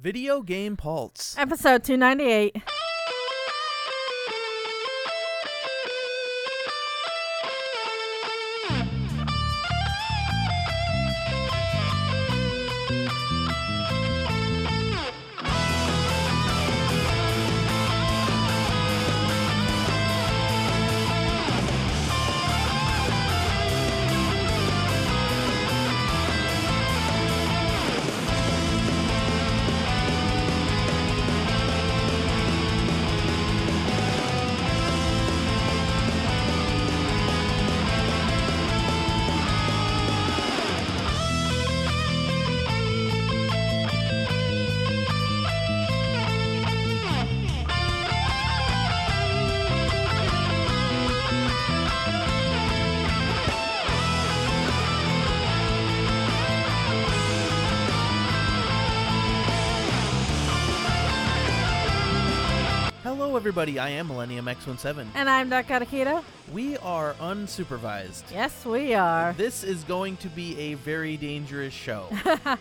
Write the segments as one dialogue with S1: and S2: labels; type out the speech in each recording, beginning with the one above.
S1: Video Game Pulse.
S2: Episode 298.
S1: Everybody. I am Millennium X17.
S2: And I'm Doc Katakito.
S1: We are unsupervised.
S2: Yes, we are.
S1: This is going to be a very dangerous show. I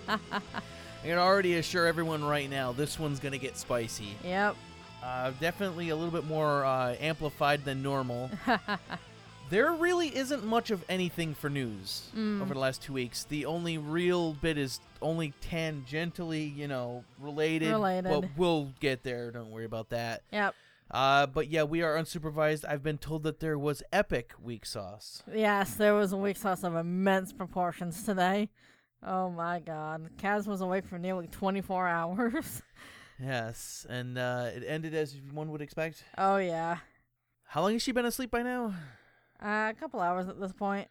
S1: can already assure everyone right now this one's going to get spicy.
S2: Yep.
S1: Uh, definitely a little bit more uh, amplified than normal. there really isn't much of anything for news
S2: Mm.
S1: over the last two weeks. The only real bit is only tangentially, you know, related.
S2: Related.
S1: But we'll get there. Don't worry about that.
S2: Yep.
S1: Uh, but yeah, we are unsupervised. I've been told that there was epic weak sauce.
S2: Yes, there was a weak sauce of immense proportions today. Oh my god. Kaz was awake for nearly 24 hours.
S1: Yes, and uh, it ended as one would expect.
S2: oh yeah.
S1: How long has she been asleep by now?
S2: Uh, a couple hours at this point.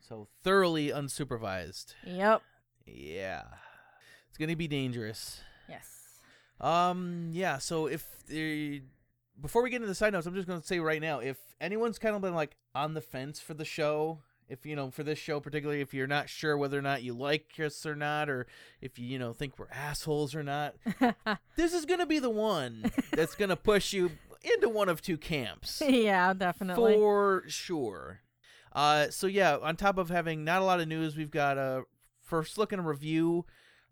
S1: So thoroughly unsupervised.
S2: Yep.
S1: Yeah, it's gonna be dangerous.
S2: Yes.
S1: Um, yeah. So if the before we get into the side notes, I'm just gonna say right now, if anyone's kind of been like on the fence for the show, if you know for this show particularly, if you're not sure whether or not you like us or not, or if you you know think we're assholes or not, this is gonna be the one that's gonna push you into one of two camps
S2: yeah, definitely.
S1: for sure. Uh, so yeah, on top of having not a lot of news, we've got a first look and a review.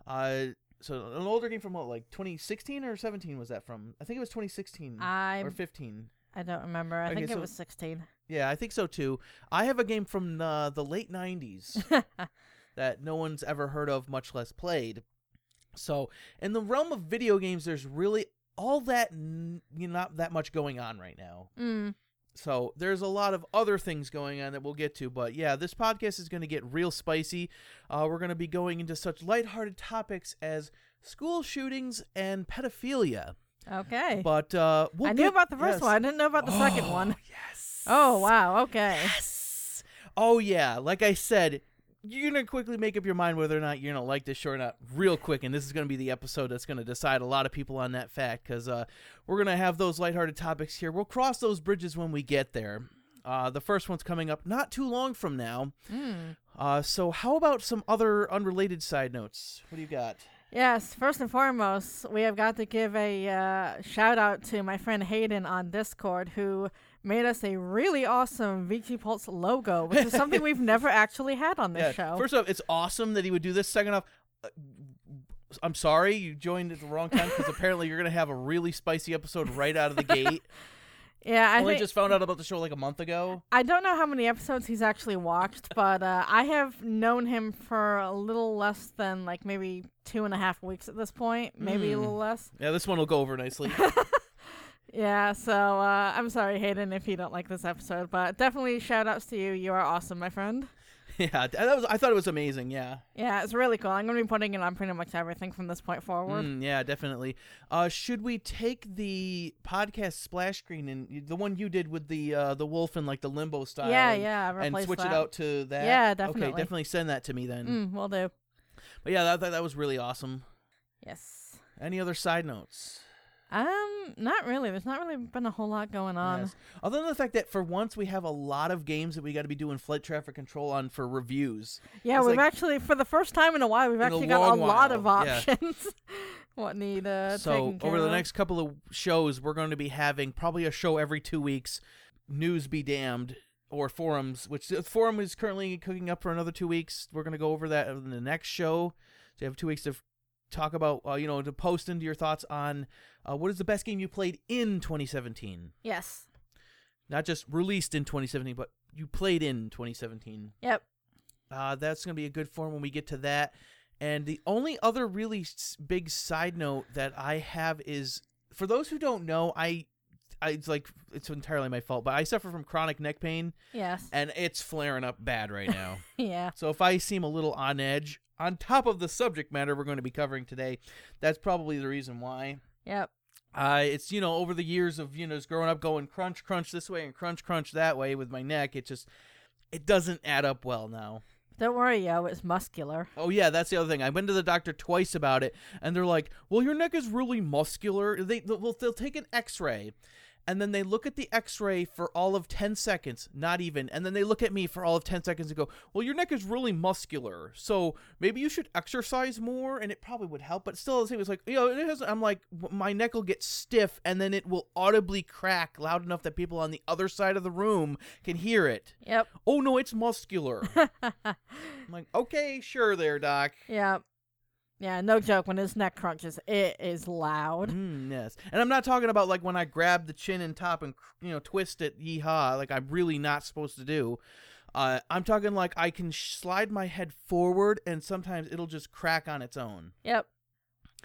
S1: Uh, so an older game from what, like 2016 or 17 was that from? I think it was 2016
S2: I
S1: or 15.
S2: I don't remember. I
S1: Okay,
S2: think
S1: so-
S2: it was 16.
S1: Yeah, I think so too. I have a game from uh, the late 90s that no one's ever heard of, much less played. So, in the realm of video games, there's really all that n- you know, not that much going on right now.
S2: mm.
S1: So there's a lot of other things going on that we'll get to, but yeah, this podcast is going to get real spicy. Uh, we're going to be going into such lighthearted topics as school shootings and pedophilia.
S2: Okay.
S1: But uh, we'll
S2: I knew
S1: get-
S2: about the first
S1: yes.
S2: one. I didn't know about the second
S1: Oh,
S2: one.
S1: Yes.
S2: Oh, wow. Okay.
S1: Yes. Oh yeah. Like I said, you're gonna quickly make up your mind whether or not you're gonna like this show or not, real quick. And this is gonna be the episode that's gonna decide a lot of people on that fact, because uh, we're gonna have those lighthearted topics here. We'll cross those bridges when we get there. Uh, the first one's coming up not too long from now.
S2: Mm.
S1: Uh, so how about some other unrelated side notes? What do you got?
S2: Yes, first and foremost, we have got to give a uh, shout out to my friend Hayden on Discord who made us a really awesome VG Pulse logo, which is something we've never actually had on this show.
S1: First off, it's awesome that he would do this. Second off, uh, I'm sorry you joined at the wrong time because apparently you're gonna have a really spicy episode right out of the gate.
S2: yeah, I
S1: only just found out about the show like a month ago.
S2: I don't know how many episodes he's actually watched, but uh, I have known him for a little less than like maybe two and a half weeks at this point, maybe a
S1: Mm.
S2: little less.
S1: Yeah, this one will go over nicely.
S2: Yeah, so uh, I'm sorry, Hayden, if you don't like this episode, but definitely shout outs to you. You are awesome, my friend.
S1: yeah, that was. I thought it was amazing. Yeah,
S2: Yeah, it's really cool. I'm going to be putting it on pretty much everything from this point forward.
S1: Mm, yeah, definitely. Uh, should we take the podcast splash screen and the one you did with the uh, the wolf and like the limbo style?
S2: yeah,
S1: and,
S2: yeah,
S1: and switch
S2: that.
S1: it out to that.
S2: Yeah, definitely.
S1: Okay,
S2: definitely.
S1: send that to me then.
S2: Mm, we'll do.
S1: But yeah, that, that that was really awesome.
S2: Yes.
S1: Any other side notes?
S2: Um, not really. There's not really been a whole lot going on.
S1: Yes. Other than the fact that for once we have a lot of games that we got to be doing flight traffic control on for reviews.
S2: Yeah,
S1: It's
S2: we've
S1: like-
S2: actually, for the first time in a while, we've
S1: a
S2: actually got a
S1: long
S2: lot of
S1: while, yeah.
S2: options. what need uh,
S1: so over the
S2: of.
S1: next couple of shows, we're going to be having probably a show every two weeks. News be damned. Or forums, which the forum is currently cooking up for another two weeks. We're going to go over that in the next show. So you have two weeks to talk about, uh, you know, to post into your thoughts on uh, what is the best game you played in 2017,
S2: Yes.
S1: not just released in 2017, but you played in 2017.
S2: Yep.
S1: Uh, that's going to be a good form when we get to that. And the only other really big side note that I have is for those who don't know, I, I it's like it's entirely my fault, but I suffer from chronic neck pain
S2: Yes.
S1: and it's flaring up bad right now.
S2: Yeah.
S1: so if I seem a little on edge, on top of the subject matter we're going to be covering today, that's probably the reason why.
S2: Yep.
S1: Uh, it's you know over the years of you know just growing up going crunch crunch this way and crunch crunch that way with my neck, it just it doesn't add up well now.
S2: Don't worry, yo. It's muscular.
S1: Oh yeah, that's the other thing. I went to the doctor twice about it, and they're like, "Well, your neck is really muscular." They they'll, they'll take an X-ray, and then they look at the X-ray for all of ten seconds, not even, and then they look at me for all of ten seconds and go, "Well, your neck is really muscular, so maybe you should exercise more, and it probably would help." But still, the same. It's like you know, it has. I'm like, my neck will get stiff, and then it will audibly crack loud enough that people on the other side of the room can hear it.
S2: Yep.
S1: Oh no, it's muscular. I'm like, okay, sure, there, doc.
S2: Yep. Yeah, no joke. When his neck crunches, it is loud.
S1: Mm, yes, and I'm not talking about like when I grab the chin and top and you know twist it, yeehaw, like I'm really not supposed to do. Uh, I'm talking like I can slide my head forward, and sometimes it'll just crack on its own.
S2: Yep.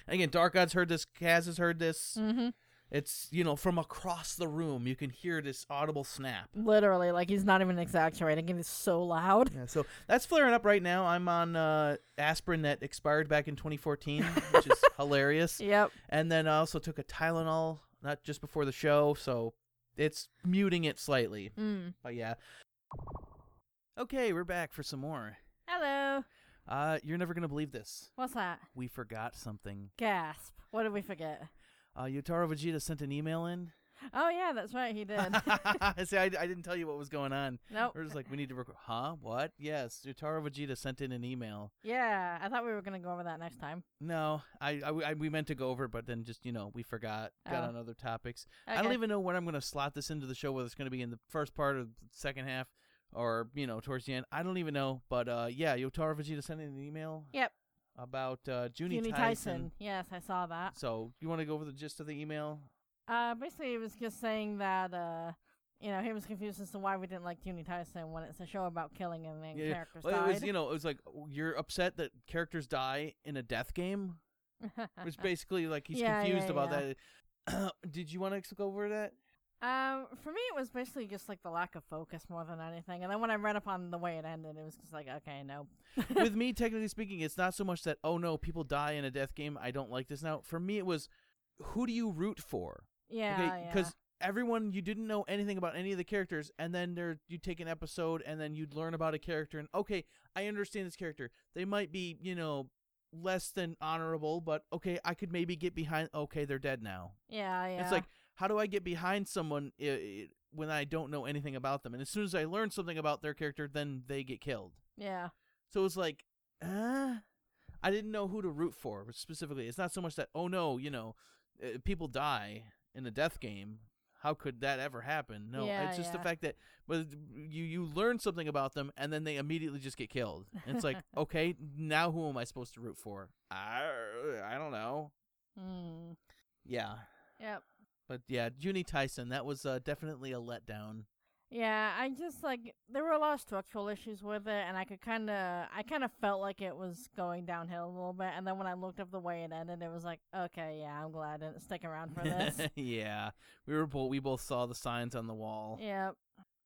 S1: Again, Dark God's heard this, Kaz has heard this.
S2: Mm-hmm.
S1: It's you know from across the room, you can hear this audible snap.
S2: Literally, like he's not even exaggerating. It is so loud.
S1: Yeah, so that's flaring up right now. I'm on uh, aspirin that expired back in 2014, which is hilarious.
S2: Yep.
S1: And then I also took a Tylenol, not just before the show, so it's muting it slightly.
S2: Mm.
S1: But yeah. Okay, we're back for some more.
S2: Hello.
S1: Uh, you're never gonna believe this.
S2: What's that?
S1: We forgot something.
S2: Gasp. What did we forget?
S1: Uh, Yotaro Vegeta sent an email in.
S2: Oh yeah, that's right. He did.
S1: See, I, I didn't tell you what was going on.
S2: nope.
S1: We're just like, we need to record. Huh? What? Yes, Yotaro Vegeta sent in an email.
S2: Yeah, I thought we were gonna go over that next time.
S1: No, I, I, I- we meant to go over, it, but then just you know we forgot. Got
S2: Oh.
S1: on other topics.
S2: Okay.
S1: I don't even know when I'm going to slot this into the show. Whether it's going to be in the first part or the second half, or you know towards the end. I don't even know. But uh, yeah, Yotaro Vegeta sent in an email.
S2: Yep.
S1: About uh, Juni,
S2: Juni
S1: Taisen.
S2: Taisen. Yes, I saw that.
S1: So you want to go over the gist of the email?
S2: Uh, basically, it was just saying that uh, you know, he was confused as to why we didn't like Juni Taisen when it's a show about killing and then
S1: Yeah,
S2: characters
S1: Well,
S2: died.
S1: it was you know it was like you're upset that characters die in a death game. It's basically like he's
S2: Yeah,
S1: confused
S2: yeah,
S1: about that. Did you want to go over that?
S2: Um, for me, it was basically just like the lack of focus more than anything. And then when I read up on the way it ended, it was just like, okay, no.
S1: with me, technically speaking, it's not so much that oh no, people die in a death game. I don't like this now. For me, it was who do you root for?
S2: yeah, yeah.
S1: because everyone you didn't know anything about any of the characters, and then there you take an episode, and then you'd learn about a character, and okay, I understand this character. They might be you know less than honorable, but okay, I could maybe get behind. Okay, they're dead now.
S2: yeah, yeah.
S1: It's like how do I get behind someone when I don't know anything about them? And as soon as I learn something about their character, then they get killed.
S2: yeah,
S1: So it's like, uh, I didn't know who to root for specifically. It's not so much that, oh no, you know, uh, people die in a death game. How could that ever happen? No,
S2: Yeah,
S1: it's just the fact that but you you learn something about them and then they immediately just get killed. And it's like, okay, now who am I supposed to root for? I I don't know.
S2: mm.
S1: Yeah,
S2: Yep.
S1: But yeah, Juni Taisen, that was uh, definitely a letdown.
S2: Yeah, I just like there were a lot of structural issues with it, and I could kind of, I kind of felt like it was going downhill a little bit. And then when I looked up the way it ended, it was like, okay, yeah, I'm glad I didn't stick around for this.
S1: yeah, we were both we both saw the signs on the wall.
S2: yep.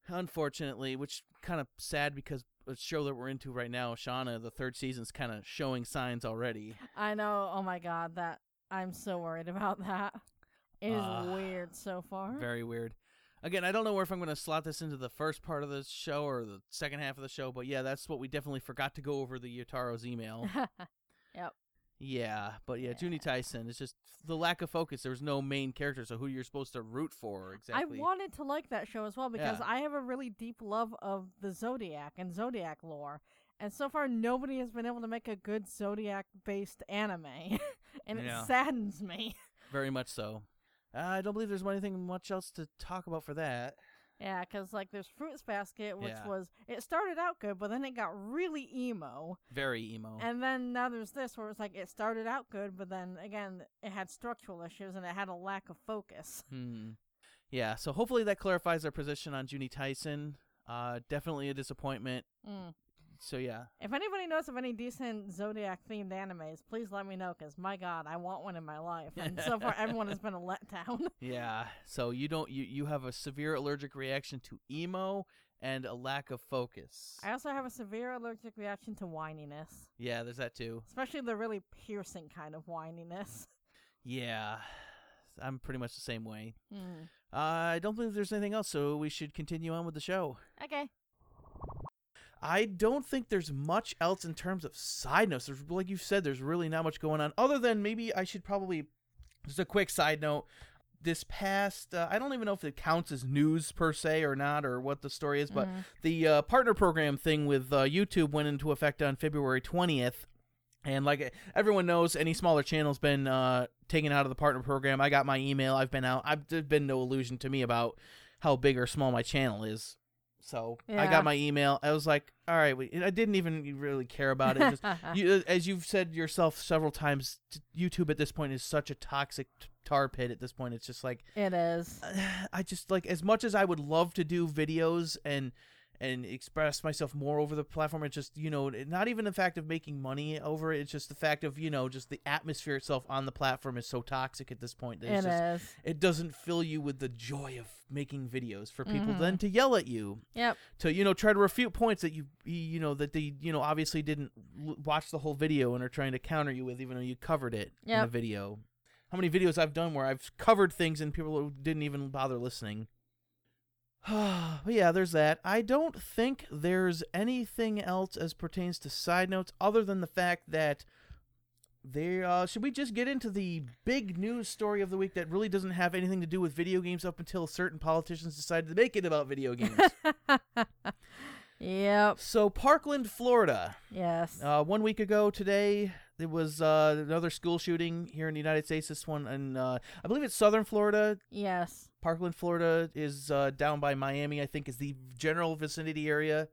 S1: unfortunately, which kind of sad because a show that we're into right now, Shana, the third season's kind of showing signs already.
S2: I know. Oh my god, that I'm so worried about that. It is
S1: Ah,
S2: weird so far.
S1: Very weird. Again, I don't know if I'm going to slot this into the first part of the show or the second half of the show, but yeah, that's what we definitely forgot to go over the Yotaro's email. Yep. Yeah, but yeah, Juni
S2: Yeah.
S1: Taisen. It's just the lack of focus. There was no main character, so who you're supposed to root for exactly?
S2: I wanted to like that show as well because
S1: Yeah.
S2: I have a really deep love of the Zodiac and Zodiac lore. And so far, nobody has been able to make a good Zodiac based anime. and
S1: Yeah.
S2: it saddens me.
S1: Very much so. Uh, I don't believe there's anything much else to talk about for that.
S2: Yeah, because like there's Fruits Basket, which
S1: Yeah.
S2: was it started out good, but then it got really emo,
S1: Very emo.
S2: and then now there's this where it's like it started out good, but then again it had structural issues and it had a lack of focus.
S1: Hmm. Yeah, so hopefully that clarifies our position on Juni Taisen. Uh, definitely a disappointment.
S2: Mm.
S1: So yeah,
S2: If anybody knows of any decent Zodiac themed animes, please let me know, because my God, I want one in my life, and so far everyone has been a letdown.
S1: yeah. So you don't you you have a severe allergic reaction to emo and a lack of focus.
S2: I also have a severe allergic reaction to whininess,
S1: Yeah, there's that too.
S2: especially the really piercing kind of whininess.
S1: Yeah, I'm pretty much the same way.
S2: Mm.
S1: Uh, I don't think there's anything else, so we should continue on with the show.
S2: Okay.
S1: I don't think there's much else in terms of side notes. There's, like you said, there's really not much going on, other than maybe I should probably just a quick side note. This past, uh, I don't even know if it counts as news per se or not, or what the story is, but
S2: Mhm.
S1: the uh, partner program thing with uh, YouTube went into effect on February 20th. And like everyone knows, any smaller channel's been uh, taken out of the partner program. I got my email. I've been out. I've there's been no illusion to me about how big or small my channel is. So I got my email. I was like, all right. we- I didn't even really care about it. Just, you, uh, as you've said yourself several times, t- YouTube at this point is such a toxic t- tar pit. At this point, it's just like
S2: it is.
S1: I just like as much as I would love to do videos and and express myself more over the platform. It's just you know not even the fact of making money over it. It's just the fact of you know just the atmosphere itself on the platform is so toxic at this point. That
S2: It
S1: it's just,
S2: is.
S1: it doesn't fill you with the joy of making videos for people
S2: Mhm.
S1: then to yell at you
S2: Yep.
S1: to you know try to refute points that you you know that they you know obviously didn't l- watch the whole video and are trying to counter you with even though you covered it in a
S2: Yep.
S1: video how many videos i've done where i've covered things and people didn't even bother listening but yeah there's that i don't think there's anything else as pertains to side notes other than the fact that there uh, should we just get into the big news story of the week that really doesn't have anything to do with video games up until certain politicians decided to make it about video games
S2: yep.
S1: So Parkland, Florida.
S2: Yes.
S1: Uh, one week ago today, there was uh, another school shooting here in the United States. This one, in uh, I believe it's Southern Florida.
S2: yes.
S1: Parkland, Florida is uh, down by Miami. I think is the general vicinity area.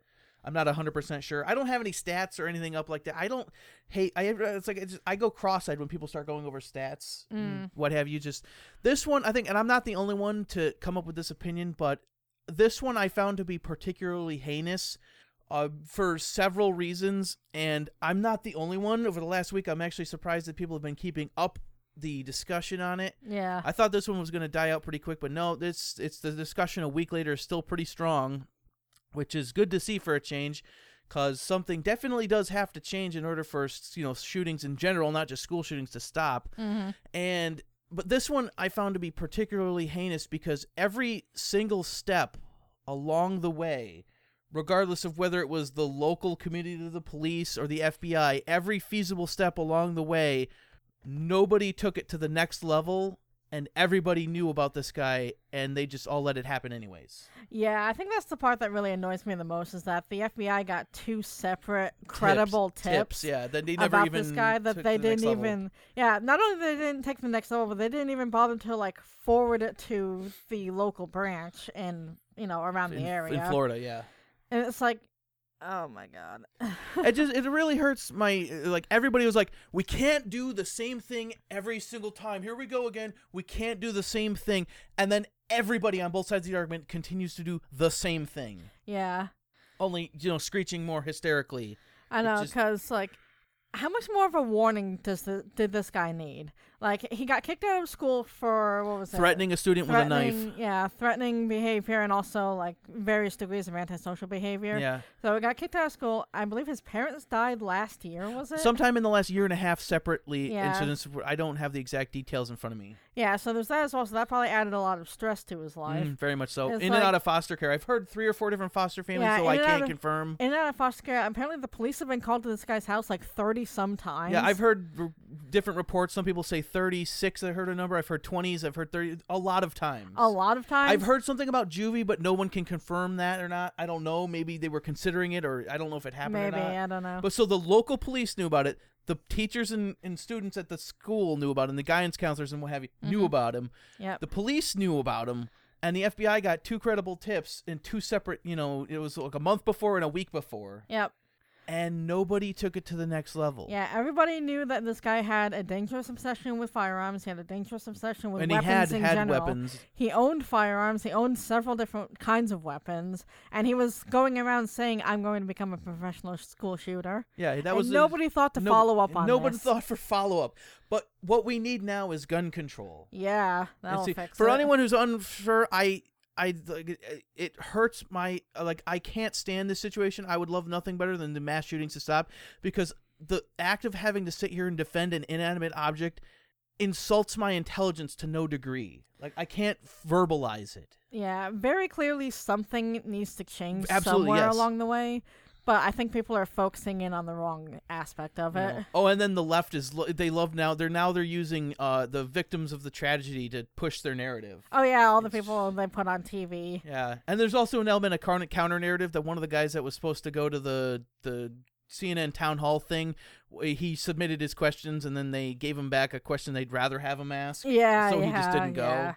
S1: I'm not 100% sure. I don't have any stats or anything up like that. I don't hate I it's like it's just, I go cross-eyed when people start going over stats and
S2: Mm.
S1: what have you just this one I think and I'm not the only one to come up with this opinion, but this one I found to be particularly heinous uh, for several reasons, and I'm not the only one. Over the last week, I'm actually surprised that people have been keeping up the discussion on it.
S2: Yeah.
S1: I thought this one was going to die out pretty quick, but no, this it's the discussion a week later is still pretty strong, which is good to see for a change, because something definitely does have to change in order for you know shootings in general, not just school shootings, to stop.
S2: hmm
S1: And but this one I found to be particularly heinous because every single step along the way, regardless of whether it was the local community of the police or the FBI, every feasible step along the way, nobody took it to the next level and everybody knew about this guy and they just all let it happen anyways.
S2: Yeah, I think that's the part that really annoys me the most is that the FBI got two separate credible tips, Tips,
S1: yeah, then they never
S2: about
S1: even
S2: this guy that they
S1: the
S2: didn't
S1: level.
S2: even. Yeah, not only they didn't take the next level, but they didn't even bother to like forward it to the local branch in you know around
S1: in,
S2: the area.
S1: in Florida, yeah.
S2: And it's like, oh my god.
S1: it just it really hurts my like everybody was like we can't do the same thing every single time. Here we go again. We can't do the same thing. And then everybody on both sides of the argument continues to do the same thing.
S2: Yeah,
S1: only you know screeching more hysterically.
S2: I know, because like, how much more of a warning does the did this guy need? Like, he got kicked out of school for what was it?
S1: threatening a student with a knife
S2: Yeah, threatening behavior and also like various degrees of antisocial behavior.
S1: yeah
S2: So he got kicked out of school. I believe his parents died last year, was it?
S1: sometime in the last year and a half separately
S2: Yeah.
S1: incidents i don't have the exact details in front of me
S2: yeah, so there's that as well. So that probably added a lot of stress to his life.
S1: Mm, very much so
S2: It's
S1: in and out of foster care i've heard three or four different foster families
S2: Yeah,
S1: so i can't
S2: of-
S1: confirm
S2: In and out of foster care, apparently the police have been called to this guy's house like 30 some times.
S1: Yeah, I've heard r- different reports. Some people say 36. I heard a number. I've heard 20s. I've heard 30. A lot of times.
S2: a lot of times.
S1: I've heard something about juvie, but no one can confirm that or not. I don't know. Maybe they were considering it, or I don't know if it happened
S2: Maybe,
S1: or not.
S2: I don't know.
S1: But so the local police knew about it. The teachers and, and students at the school knew about him. The guidance counselors and what have you knew
S2: Mhm.
S1: about him.
S2: Yeah.
S1: The police knew about him. and the FBI got two credible tips in two separate, you know, it was like a month before and a week before,
S2: Yep.
S1: And nobody took it to the next level.
S2: Yeah, everybody knew that this guy had a dangerous obsession with firearms. He had a dangerous obsession with
S1: and he
S2: weapons
S1: had
S2: in
S1: had
S2: general.
S1: weapons.
S2: He owned firearms. He owned several different kinds of weapons, and he was going around saying, "I'm going to become a professional school shooter."
S1: Yeah, that was a-
S2: nobody thought to
S1: no-
S2: follow up on
S1: Nobody
S2: this.
S1: thought for follow up. But what we need now is gun control.
S2: Yeah, that'll
S1: see,
S2: fix
S1: for
S2: it.
S1: anyone who's unsure, I. I like, it- it hurts my uh, like I can't stand this situation. I would love nothing better than the mass shootings to stop because the act of having to sit here and defend an inanimate object insults my intelligence to no degree. Like I can't verbalize it.
S2: Yeah, very clearly something needs to change
S1: Absolutely,
S2: somewhere
S1: yes.
S2: along the way. But I think people are focusing in on the wrong aspect of it.
S1: know. Oh, and then the left is lo- they love now they're now they're using uh the victims of the tragedy to push their narrative.
S2: Oh yeah, all the
S1: It's-
S2: people they put on TV.
S1: Yeah, and there's also an element of counter narrative that one of the guys that was supposed to go to the the CNN town hall thing, he submitted his questions and then they gave him back a question they'd rather have him ask.
S2: Yeah,
S1: so
S2: yeah,
S1: he just didn't go.
S2: yeah.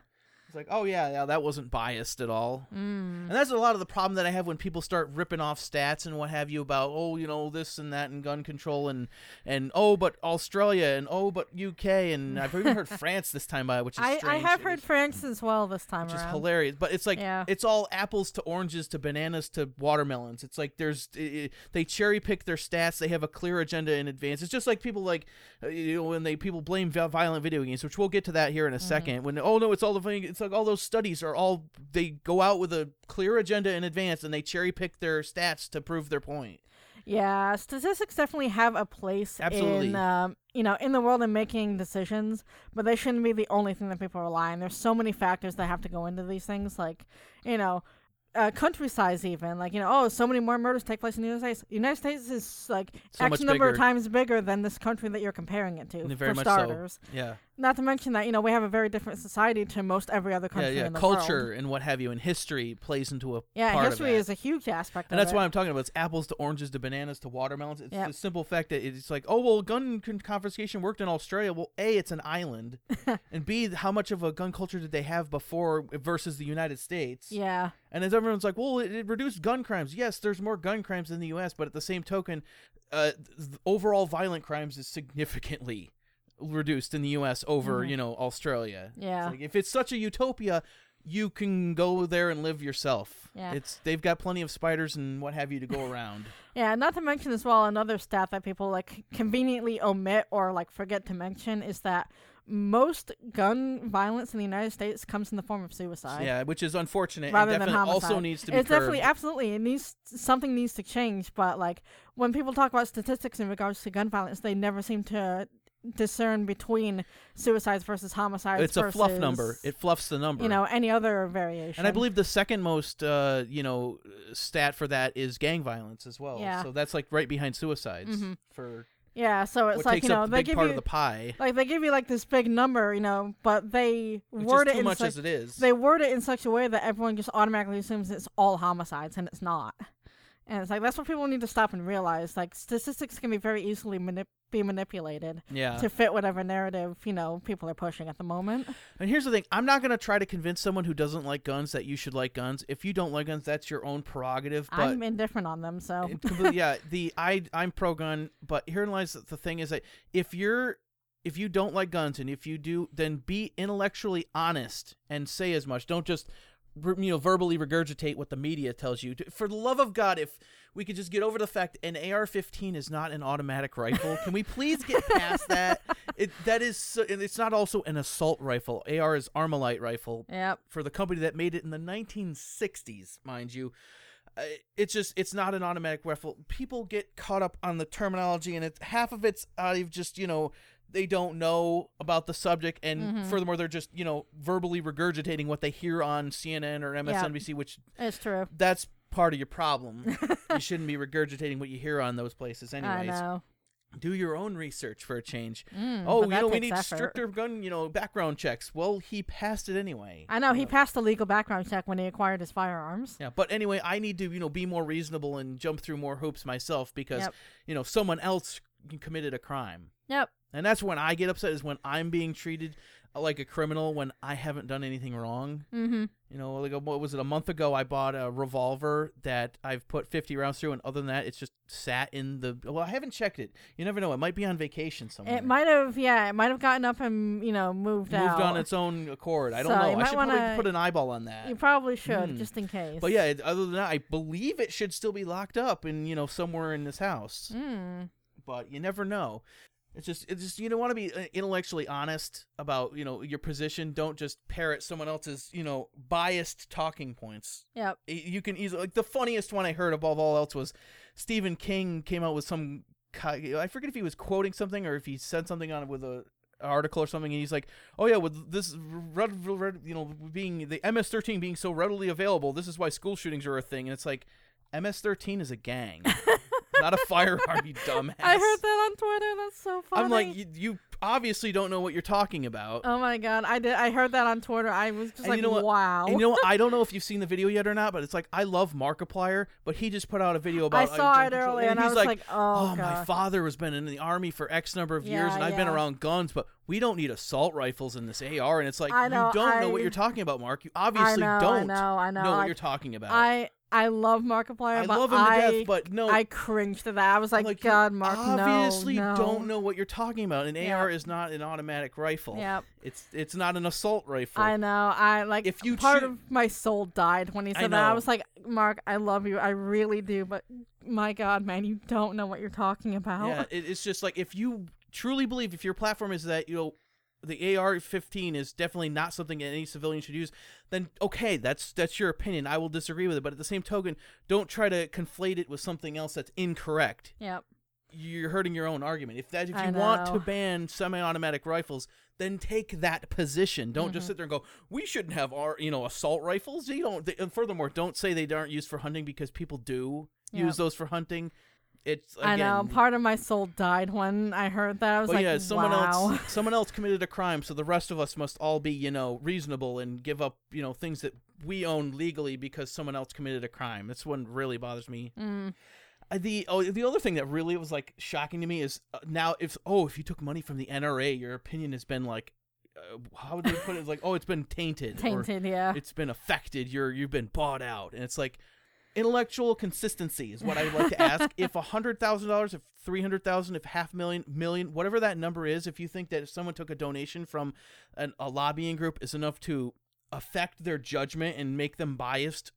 S1: It's like, oh yeah, yeah, that wasn't biased at all.
S2: Mm.
S1: And that's a lot of the problem that I have when people start ripping off stats and what have you about oh you know this and that and gun control and and oh but Australia and oh but UK and I've even heard France this time by which is
S2: I, I have
S1: It
S2: heard
S1: is-
S2: France as well this time
S1: which is hilarious. But it's like
S2: Yeah.
S1: it's all apples to oranges to bananas to watermelons. It's like there's i i they cherry pick their stats. They have a clear agenda in advance. It's just like people like uh, you know when they people blame violent video games, which we'll get to that here in a
S2: Mm-hmm.
S1: second. When oh no, it's all the. It's like all those studies are all they go out with a clear agenda in advance and they cherry pick their stats to prove their point.
S2: Yeah, statistics definitely have a place
S1: Absolutely.
S2: in um, you know in the world in making decisions, but they shouldn't be the only thing that people rely on. There's so many factors that have to go into these things, like you know. Uh, country size even like you know oh so many more murders take place in the United States. The United States is like
S1: So
S2: X number of times bigger than this country that you're comparing it to.
S1: Very
S2: for
S1: much so.
S2: starters,
S1: Yeah,
S2: not to mention that you know we have a very different society to most every other country
S1: yeah.
S2: in the
S1: Culture
S2: world.
S1: and what have you, and history plays into a
S2: Yeah, history is a huge aspect
S1: And that's
S2: it.
S1: why I'm talking about. It's apples to oranges to bananas to watermelons. It's
S2: Yep.
S1: the simple fact that it's like, oh well, gun confiscation worked in Australia. Well, a, it's an island, and b, how much of a gun culture did they have before versus the United States?
S2: yeah,
S1: And as everyone's like, well, it, it reduced gun crimes. Yes, there's more gun crimes in the U.S., but at the same token, uh, th- overall violent crimes is significantly reduced in the U.S. over
S2: Mhm.
S1: you know Australia. It's
S2: Yeah.
S1: like, if it's such a utopia, you can go there and live yourself.
S2: Yeah.
S1: It's they've got plenty of spiders and what have you to go around.
S2: Yeah, not to mention as well another stat that people like conveniently omit or like forget to mention is that most gun violence in the United States comes in the form of suicide.
S1: yeah, which is unfortunate.
S2: Rather
S1: and
S2: than
S1: definitely also
S2: homicide.
S1: needs to be
S2: It's definitely absolutely it needs something needs to change, but like when people talk about statistics in regards to gun violence, they never seem to discern between suicides versus homicides.
S1: It's a fluff number. It fluffs the number.
S2: you know any other variation.
S1: and I believe the second most, uh, you know, stat for that is gang violence as well.
S2: Yeah.
S1: So that's like right behind suicides
S2: Mhm.
S1: for
S2: yeah, so it's like you know
S1: the
S2: they
S1: big
S2: give
S1: part
S2: you
S1: of the pie,
S2: like they give you like this big number, you know, but they
S1: which
S2: word it
S1: too
S2: in
S1: much
S2: such
S1: as it is.
S2: they word it in such a way that everyone just automatically assumes it's all homicides and it's not. And it's like that's what people need to stop and realize. Like statistics can be very easily manip- be manipulated
S1: yeah.
S2: to fit whatever narrative you know people are pushing at the moment.
S1: And here's the thing: I'm not gonna try to convince someone who doesn't like guns that you should like guns. If you don't like guns, that's your own prerogative. But
S2: I'm indifferent on them, so
S1: yeah, the I I'm pro gun, but herein lies the thing is that if you're if you don't like guns and if you do, then be intellectually honest and say as much. Don't just you know verbally regurgitate what the media tells you. For the love of God, if we could just get over the fact an AR-15 is not an automatic rifle, can we please get past that? It that is so, and it's not also an assault rifle. AR is Armalite rifle
S2: yep.
S1: for the company that made it in the 1960s, mind you. Uh, it's just it's not an automatic rifle. People get caught up on the terminology, and it's half of it's out of just you know they don't know about the subject, and
S2: Mhm.
S1: furthermore they're just you know verbally regurgitating what they hear on CNN or MSNBC, which
S2: is true.
S1: that's part of your problem. you shouldn't be regurgitating what you hear on those places,
S2: I
S1: anyways.
S2: know.
S1: Do your own research for a change.
S2: Mm,
S1: oh, you know we need
S2: effort.
S1: stricter gun you know background checks. Well, he passed it anyway.
S2: I know he passed the legal background check when he acquired his firearms.
S1: Yeah, but anyway, I need to you know be more reasonable and jump through more hoops myself because
S2: Yep.
S1: you know someone else committed a crime,
S2: Yep.
S1: And that's when I get upset is when I'm being treated like a criminal when I haven't done anything wrong.
S2: Mm-hmm.
S1: You know, like a, what was it? A month ago, I bought a revolver that I've put 50 rounds through, and other than that, it's just sat in the. Well, I haven't checked it. You never know; it might be on vacation somewhere.
S2: It might have, yeah, it might have gotten up and you know moved,
S1: moved
S2: out.
S1: on its own accord. I don't
S2: So,
S1: know. I should probably
S2: wanna-
S1: put an eyeball on that.
S2: You probably should,
S1: Hmm.
S2: just in case.
S1: But yeah, other than that, I believe it should still be locked up in you know somewhere in this house.
S2: Mm.
S1: But you never know. It's just it's just you don't want to be uh, intellectually honest about you know your position. Don't just parrot someone else's you know biased talking points.
S2: Yep.
S1: Y- You can easily like the funniest one I heard above all else was Stephen King came out with some I forget if he was quoting something or if he said something on it with a article or something and he's like oh yeah with this red, red, you know being the ms-13 being so readily available this is why school shootings are a thing and it's like ms-13 is a gang not a firearm you dumbass
S2: I heard that on Twitter. That's so funny.
S1: i'm like you, you obviously don't know what you're talking about
S2: oh my god, I did. I heard that on Twitter. I was just
S1: And
S2: like,
S1: you know what?
S2: wow.
S1: And you know what? I don't know if you've seen the video yet or not, but it's like I love Markiplier, but he just put out a video about.
S2: I
S1: uh,
S2: saw
S1: gun
S2: it earlier, and I
S1: he's
S2: was like, oh,
S1: "Oh, my father has been in the army for X number of years,
S2: Yeah,
S1: and I've been around guns, but we don't need assault rifles in this AR." And it's like
S2: know,
S1: you don't know what you're talking about, Mark. You
S2: I
S1: obviously
S2: know,
S1: don't
S2: I know, I know.
S1: what
S2: like,
S1: you're talking about.
S2: I I love Markiplier,
S1: I
S2: but
S1: love him to death, but no,
S2: I cringed at that. I was like,
S1: you
S2: God, Mark,
S1: obviously
S2: no, no.
S1: don't know what you're talking about. An
S2: Yeah.
S1: AR is not an automatic rifle.
S2: Yep.
S1: It's it's not an assault rifle.
S2: I know. I like.
S1: If you
S2: part
S1: choo-
S2: of my soul died when he
S1: I
S2: said that. I was like, Mark, I love you. I really do, but my God, man, you don't know what you're talking about.
S1: Yeah, it, it's just like if you truly believe if your platform is that you know the AR-15 is definitely not something that any civilian should use, then okay, that's that's your opinion. I will disagree with it, but at the same token, don't try to conflate it with something else that's incorrect.
S2: Yep.
S1: You're hurting your own argument. If that if
S2: I
S1: you want to ban semi-automatic rifles, then take that position. Don't
S2: Mm-hmm.
S1: just sit there and go, "We shouldn't have our, you know, assault rifles." You don't they, and furthermore, don't say they aren't used for hunting because people do
S2: Yep.
S1: use those for hunting. It's again,
S2: I know. Part of my soul died when I heard that. I was like,
S1: yeah, someone
S2: wow.
S1: else someone else committed a crime, so the rest of us must all be, you know, reasonable and give up, you know, things that we own legally because someone else committed a crime. That's one really bothers me.
S2: Mm.
S1: Uh, The oh, the other thing that really was like shocking to me is uh, now if oh if you took money from the NRA, your opinion has been like, uh, how would they put it? It's like oh it's been tainted, or
S2: Tainted, yeah.
S1: it's been affected. You're you've been bought out, and it's like intellectual consistency is what I would like to ask. if a hundred thousand dollars, if three hundred thousand, if half million, million, whatever that number is, if you think that if someone took a donation from an, a lobbying group is enough to affect their judgment and make them biased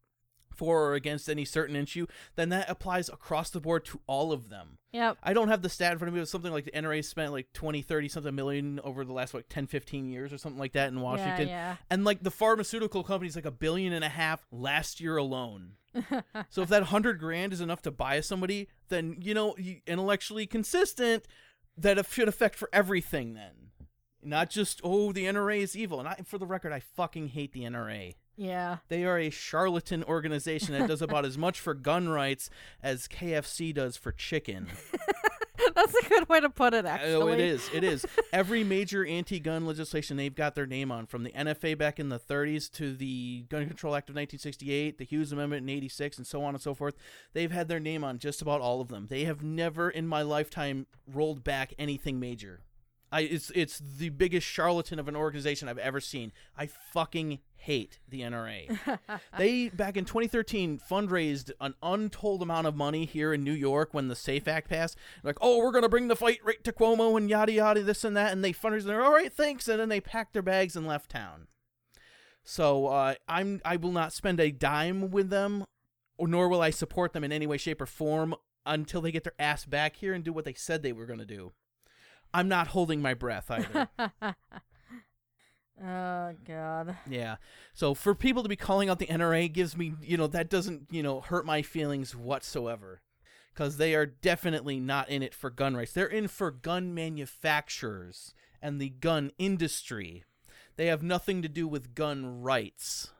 S1: for or against any certain issue, then that applies across the board to all of them.
S2: Yep.
S1: I don't have the stat in front of me, but something like the NRA spent like 20, 30 something million over the last like 10, 15 years or something like that in Washington.
S2: Yeah,
S1: And like the pharmaceutical companies, like a billion and a half last year alone. So if that hundred grand is enough to buy somebody, then you know, intellectually consistent, that it should affect for everything. Then, not just oh the NRA is evil. And I, for the record, I fucking hate the NRA.
S2: yeah.
S1: They are a charlatan organization that does about as much for gun rights as KFC does for chicken.
S2: That's a good way to put it, actually.
S1: Oh, it is. It is. Every major anti-gun legislation they've got their name on, from the NFA back in the 30s to the Gun Control Act of 1968, the Hughes Amendment in 86, and so on and so forth. They've had their name on just about all of them. They have never, in my lifetime, rolled back anything major. I, it's it's the biggest charlatan of an organization I've ever seen. I fucking hate the NRA. they back in 2013 fundraised an untold amount of money here in New York when the Safe Act passed. Like, oh, we're gonna bring the fight right to Cuomo and yada yada this and that, and they fundraised. And they're all right, thanks, and then they packed their bags and left town. So uh, I'm I will not spend a dime with them, or nor will I support them in any way, shape, or form until they get their ass back here and do what they said they were gonna do. I'm not holding my breath either.
S2: oh God.
S1: Yeah. So for people to be calling out the NRA gives me, you know, that doesn't, you know, hurt my feelings whatsoever. Because they are definitely not in it for gun rights. They're in for gun manufacturers and the gun industry. They have nothing to do with gun rights.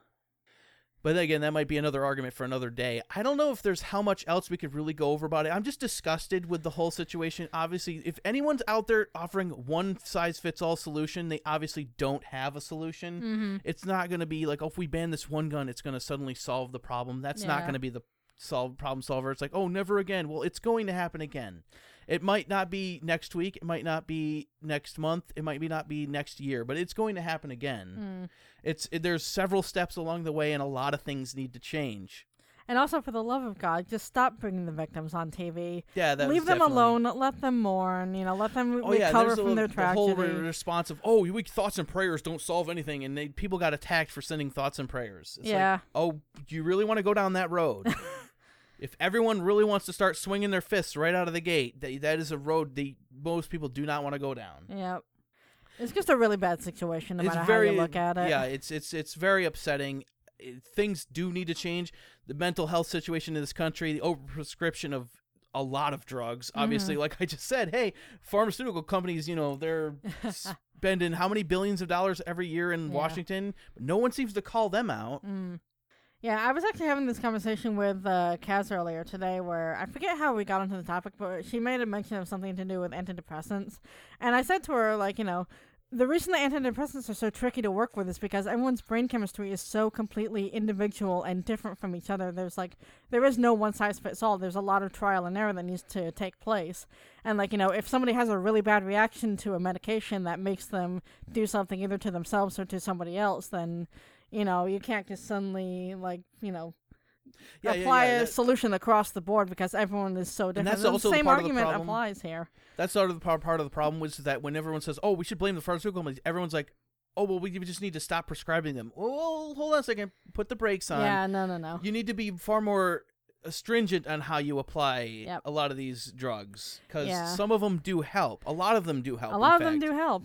S1: But again, that might be another argument for another day. I don't know if there's how much else we could really go over about it. I'm just disgusted with the whole situation. Obviously, if anyone's out there offering one size fits all solution, they obviously don't have a solution.
S2: Mm-hmm.
S1: It's not going to be like, oh, if we ban this one gun, it's going to suddenly solve the problem. That's not going to be the solve problem solver. It's like, oh, never again. Well, it's going to happen again. It might not be next week. It might not be next month. It might be not be next year, but it's going to happen again.
S2: Mm.
S1: It's it, there's several steps along the way, and a lot of things need to change.
S2: And also, for the love of God, just stop bringing the victims on TV.
S1: Yeah, that
S2: Leave them
S1: definitely-
S2: alone. Let them mourn. You know, let them
S1: Oh yeah,
S2: recover
S1: there's
S2: from
S1: a,
S2: their
S1: the whole
S2: tragedy.
S1: re- response of oh, weak thoughts and prayers don't solve anything, and they, people got attacked for sending thoughts and prayers. It's like,
S2: yeah.
S1: oh, do you really want to go down that road? if everyone really wants to start swinging their fists right out of the gate, that, that is a road the most people do not want to go down.
S2: Yep. It's just a really bad situation, no
S1: it's
S2: matter
S1: very
S2: how you look at it.
S1: yeah, it's it's it's very upsetting. It- things do need to change. The mental health situation in this country, the overprescription of a lot of drugs.
S2: Mm-hmm.
S1: Obviously, like I just said, hey, pharmaceutical companies, you know, they're spending how many billions of dollars every year in
S2: Yeah.
S1: Washington? No one seems to call them out.
S2: Mm. Yeah, I was actually having this conversation with uh, Kaz earlier today, where I forget how we got into the topic, but she made a mention of something to do with antidepressants, and I said to her, like, you know, the reason the antidepressants are so tricky to work with is because everyone's brain chemistry is so completely individual and different from each other. There's like there is no one size fits all. There's a lot of trial and error that needs to take place. And like, you know, if somebody has a really bad reaction to a medication that makes them do something either to themselves or to somebody else, then you know, you can't just suddenly like, you know,
S1: Yeah, yeah,
S2: apply
S1: yeah,
S2: a
S1: that-
S2: solution across the board because everyone is so different.
S1: that's
S2: the
S1: also the
S2: same
S1: of the
S2: argument applies here.
S1: That's sort of the part, part of the problem was that when everyone says, "Oh, we should blame the pharmaceutical companies," everyone's like, "Oh, well, we just need to stop prescribing them." Well, hold on a second. Put the brakes on.
S2: Yeah, no, no, no.
S1: You need to be far more stringent on how you apply
S2: Yep.
S1: a lot of these drugs because
S2: Yeah.
S1: some of them do help. A lot of them do help.
S2: A lot of them do help.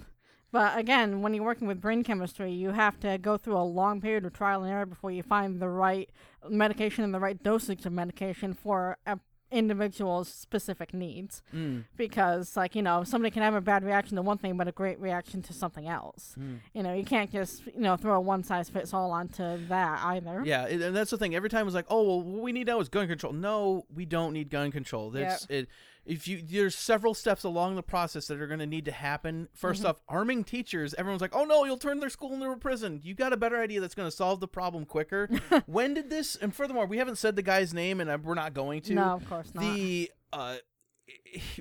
S2: But again, when you're working with brain chemistry, you have to go through a long period of trial and error before you find the right medication and the right dosage of medication for a individual's specific needs.
S1: Mm,
S2: Because, like, you know, somebody can have a bad reaction to one thing, but a great reaction to something else.
S1: mm.
S2: You know, you can't just, you know, throw a one size fits all onto that either.
S1: Yeah, and that's the thing. Every time it's like, "Oh, well, what we need now is gun control." No, we don't need gun control. There's it. If you there's several steps along the process that are going to need to happen. 1st
S2: Mhm.
S1: off, arming teachers. Everyone's like, "Oh no, you'll turn their school into a prison." You got a better idea that's going to solve the problem quicker. when did this? And furthermore, we haven't said the guy's name, and uh, we're not going to.
S2: No, of course not.
S1: the uh,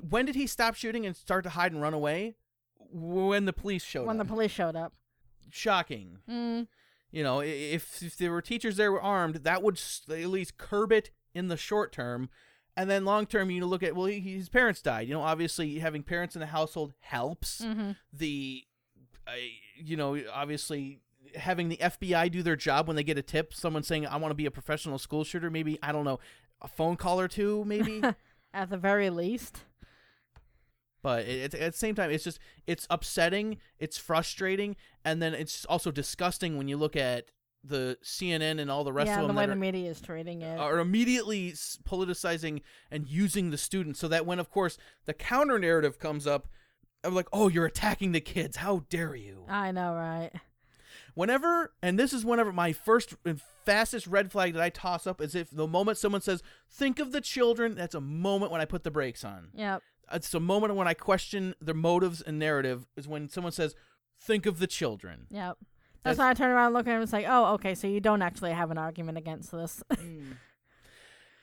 S1: when did he stop shooting and start to hide and run away? When the police showed up.
S2: when
S1: up.
S2: the police showed up.
S1: Shocking.
S2: Mm,
S1: You know, if if there were teachers there were armed, that would at least curb it in the short term. And then long term, you look at well, he, his parents died. You know, obviously having parents in the household helps.
S2: hmm
S1: The, uh, you know, obviously having the FBI do their job when they get a tip, someone saying I want to be a professional school shooter, maybe I don't know, a phone call or two, maybe.
S2: At the very least.
S1: but it, it, at the same time it's just it's upsetting it's frustrating and then it's also disgusting when you look at the cnn and all the rest
S2: yeah,
S1: of
S2: the
S1: them
S2: way
S1: that
S2: the
S1: are,
S2: media is treating it.
S1: are immediately politicizing and using the students so that when of course the counter narrative comes up i'm like oh you're attacking the kids how dare you
S2: I know, right?
S1: whenever and this is whenever my first and fastest red flag that i toss up is if the moment someone says think of the children that's a moment when i put the brakes on
S2: Yep.
S1: it's a moment when I question their motives and narrative is when someone says, "Think of the children."
S2: Yep. That's,
S1: That's-
S2: when I turn around and look at him and say, oh, okay, so you don't actually have an argument against this.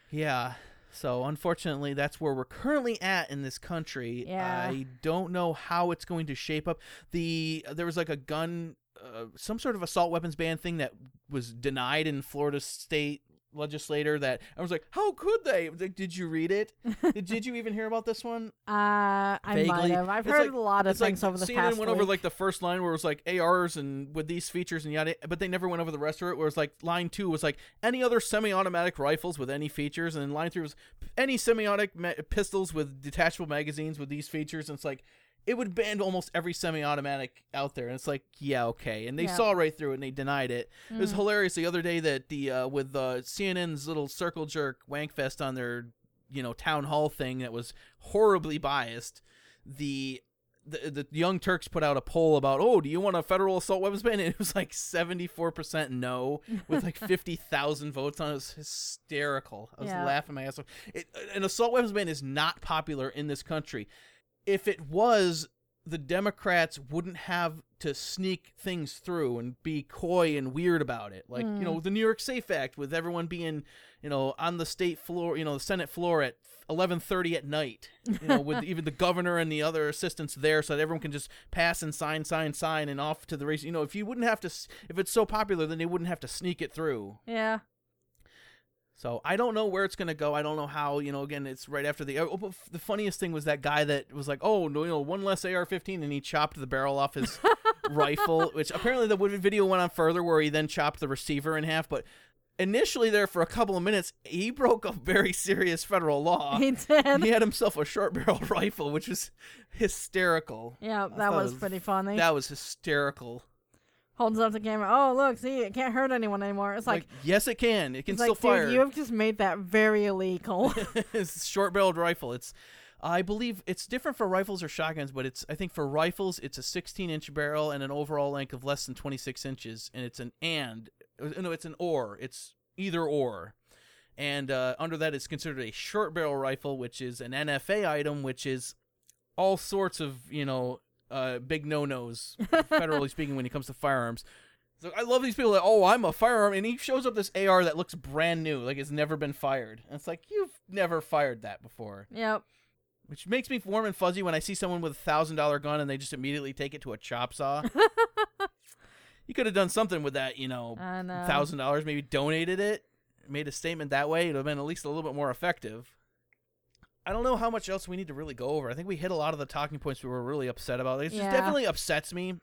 S1: Yeah. So unfortunately, that's where we're currently at in this country.
S2: Yeah.
S1: I don't know how it's going to shape up. The there was like a gun, uh, some sort of assault weapons ban thing that was denied in Florida state legislator. That I was like, how could they? Like, Did you read it? did, did you even hear about this one?
S2: Uh, I might
S1: Vaguely.
S2: have. I've
S1: It's
S2: heard
S1: like-
S2: a lot of
S1: it's like
S2: things over the
S1: CNN
S2: past
S1: went over like the first line where it was like ARs and with these features and yada, but they never went over the rest of it. Where it was like line two was like any other semi-automatic rifles with any features, and then line three was any semi-automatic ma- pistols with detachable magazines with these features. And it's like it would ban almost every semi-automatic out there, and it's like yeah, okay. And they
S2: Yeah.
S1: saw right through it and they denied it. It was
S2: Mm.
S1: hilarious the other day that the uh, with uh, CNN's little circle jerk wankfest on their you know town hall thing that was horribly biased. The the, the Young Turks put out a poll about, oh, do you want a federal assault weapons ban? And it was like 74% no, with like 50,000 votes on it. It was hysterical. I was
S2: Yeah.
S1: laughing my ass off. It, an assault weapons ban is not popular in this country. If it was, the Democrats wouldn't have to sneak things through and be coy and weird about it. Like, you know, hmm. the New York Safe Act with everyone being, you know, on the state floor, you know, the Senate floor at 11:30 at night, you know, with even the governor and the other assistants there so that everyone can just pass and sign sign sign and off to the race. You know, if you wouldn't have to if it's so popular then they wouldn't have to sneak it through.
S2: Yeah.
S1: So I don't know where it's gonna go. I don't know how. You know, again, it's right after the. Oh, the funniest thing was that guy that was like, "Oh, no, you know, one less AR-15," and he chopped the barrel off his rifle. Which apparently the video went on further, where he then chopped the receiver in half. But initially, there for a couple of minutes, he broke a very serious federal law.
S2: He did.
S1: He had himself a short barrel rifle, which was hysterical.
S2: Yeah, that
S1: it
S2: was pretty funny.
S1: That was hysterical.
S2: Holds up the camera. Oh, look, see, it can't hurt anyone anymore. It's like,
S1: Like, yes, it can. It can still
S2: like,
S1: fire.
S2: dude, you have just made that very illegal.
S1: it's short barreled rifle. It's I believe it's different for rifles or shotguns, but it's I think for rifles it's a 16 inch barrel and an overall length of less than 26 inches, and it's an and uh, no, it's an or. It's either or. And uh, under that, it's considered a short barrel rifle, which is an NFA item, which is all sorts of you know uh, big no nos, federally speaking, when it comes to firearms. So I love these people that oh I'm a firearm and he shows up this AR that looks brand new like it's never been fired and it's like you've never fired that before
S2: yep.
S1: which makes me warm and fuzzy when I see someone with a thousand dollar gun and they just immediately take it to a chop saw. you could have done something with that you know thousand dollars maybe donated it made a statement that way it would have been at least a little bit more effective. I don't know how much else we need to really go over. I think we hit a lot of the talking points we were really upset about. It just
S2: Yeah.
S1: definitely upsets me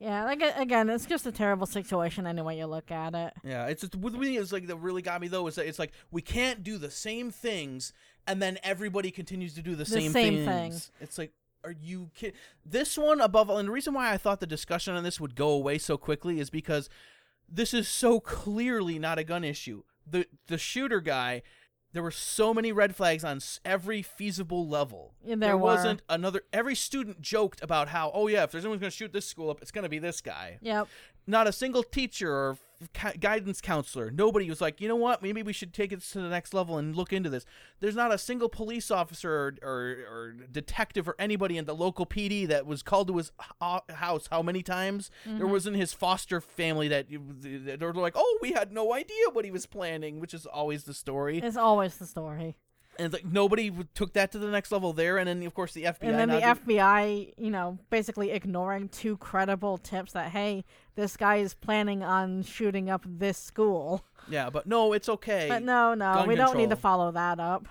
S2: Yeah, like again, it's just a terrible situation any way you look at it.
S1: Yeah, it's just with me. It's like that really got me though. Is that it's like we can't do the same things, and then everybody continues to do the, same,
S2: same
S1: things.
S2: thing.
S1: It's like, are you kidding? This one above all, and the reason why I thought the discussion on this would go away so quickly is because this is so clearly not a gun issue. The the shooter guy. There were so many red flags on every feasible level.
S2: Yeah, there were.
S1: wasn't another. Every student joked about how, oh yeah, if there's anyone going to shoot this school up, it's going to be this guy
S2: Yep.
S1: not a single teacher or guidance counselor. Nobody was like, you know what? Maybe we should take it to the next level and look into this. There's not a single police officer or, or, or detective or anybody in the local PD that was called to his ho- house how many times? There mm-hmm. wasn't his foster family that that were like, oh, we had no idea what he was planning, which is always the story.
S2: It's always the story.
S1: And like nobody took that to the next level there. And then of course the FBI.
S2: and then the FBI, you know, basically ignoring two credible tips that hey, this guy is planning on shooting up this school.
S1: yeah, but no, it's okay.
S2: But no, no,
S1: gun
S2: we don't need to follow that up.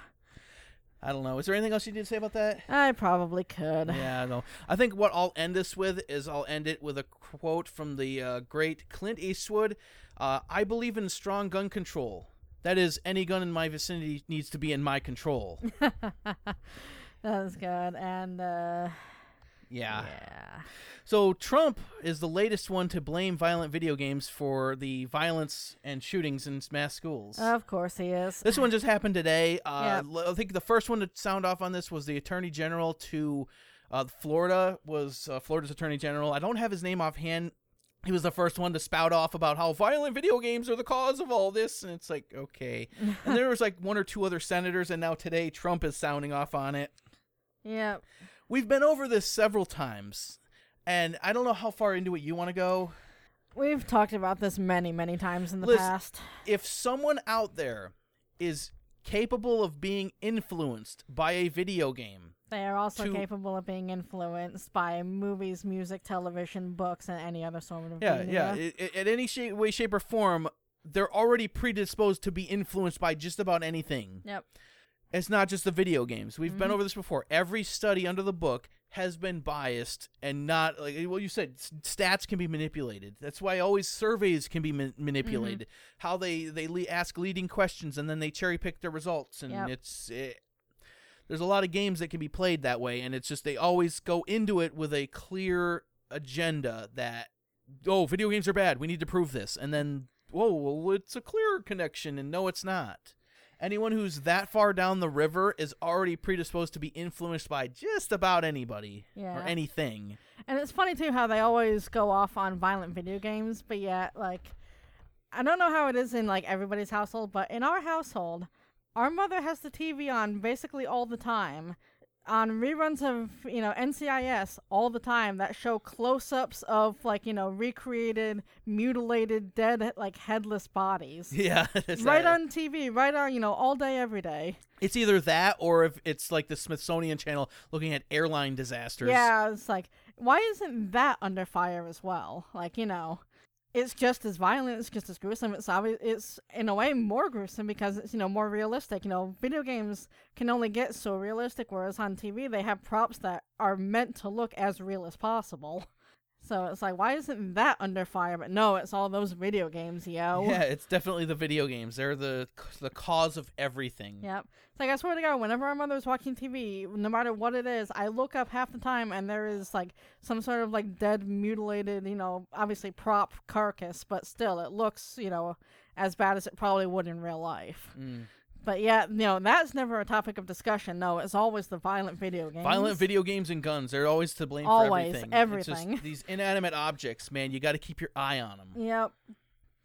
S1: I don't know. Is there anything else you need to say about that?
S2: I probably could.
S1: Yeah, no. I think what I'll end this with is I'll end it with a quote from the uh, great Clint Eastwood. Uh, I believe in strong gun control. That is, any gun in my vicinity needs to be in my control.
S2: That's good. And uh
S1: Yeah.
S2: yeah.
S1: So Trump is the latest one to blame violent video games for the violence and shootings in mass schools.
S2: Of course he is.
S1: This one just happened today. Uh,
S2: Yeah.
S1: I think the first one to sound off on this was the Attorney General to uh, Florida. Was uh, Florida's Attorney General? I don't have his name offhand. He was the first one to spout off about how violent video games are the cause of all this, and it's like okay. and there was like one or two other senators, and now today Trump is sounding off on it.
S2: Yeah.
S1: We've been over this several times, and I don't know how far into it you want to go.
S2: We've talked about this many, many times in the past.
S1: if someone out there is capable of being influenced by a video game
S2: They are also
S1: to-
S2: capable of being influenced by movies, music, television, books, and any other sort of
S1: Yeah,
S2: media.
S1: yeah. I- I- at any shape, way, shape, or form, they're already predisposed to be influenced by just about anything.
S2: Yep.
S1: It's not just the video games. We've been
S2: Mhm.
S1: over this before. Every study under the book has been biased and not like well you said stats can be manipulated. That's why always surveys can be ma- manipulated. How they they le- ask leading questions and then they cherry pick their results and
S2: Yep.
S1: it's it, there's a lot of games that can be played that way and it's just they always go into it with a clear agenda that oh video games are bad. We need to prove this. And then whoa well it's a clear connection and no it's not. Anyone who's that far down the river is already predisposed to be influenced by just about anybody or anything.
S2: And it's funny too how they always go off on violent video games, but yet like I don't know how it is in like everybody's household, but in our household, our mother has the TV on basically all the time. on reruns of you know NCIS all the time that show close-ups of like you know recreated, mutilated, dead like headless bodies.
S1: Yeah,
S2: right
S1: that-
S2: on TV, right on you know all day, every day.
S1: It's either that or if it's like the Smithsonian Channel looking at airline disasters.
S2: Yeah, it's like why isn't that under fire as well? Like you know, it's just as violent, it's just as gruesome. It's obvious, it's in a way more gruesome because it's you know more realistic. You know, video games can only get so realistic, whereas on TV they have props that are meant to look as real as possible. So it's like, why isn't that under fire? But no, it's all those video games, yo.
S1: Yeah, it's definitely the video games. They're the the cause of everything.
S2: Yep. It's like I swear to God, whenever our mother's watching TV, no matter what it is, I look up half the time and there is like some sort of like dead, mutilated, you know, obviously prop carcass, but still it looks, you know, as bad as it probably would in real life.
S1: Mm.
S2: But yeah, you know, that's never a topic of discussion. No, it's always the violent video games.
S1: Violent video games and guns. They're always to blame
S2: Always,
S1: for everything. It's
S2: everything.
S1: just these inanimate objects, man. You got to keep your eye on them.
S2: Yep.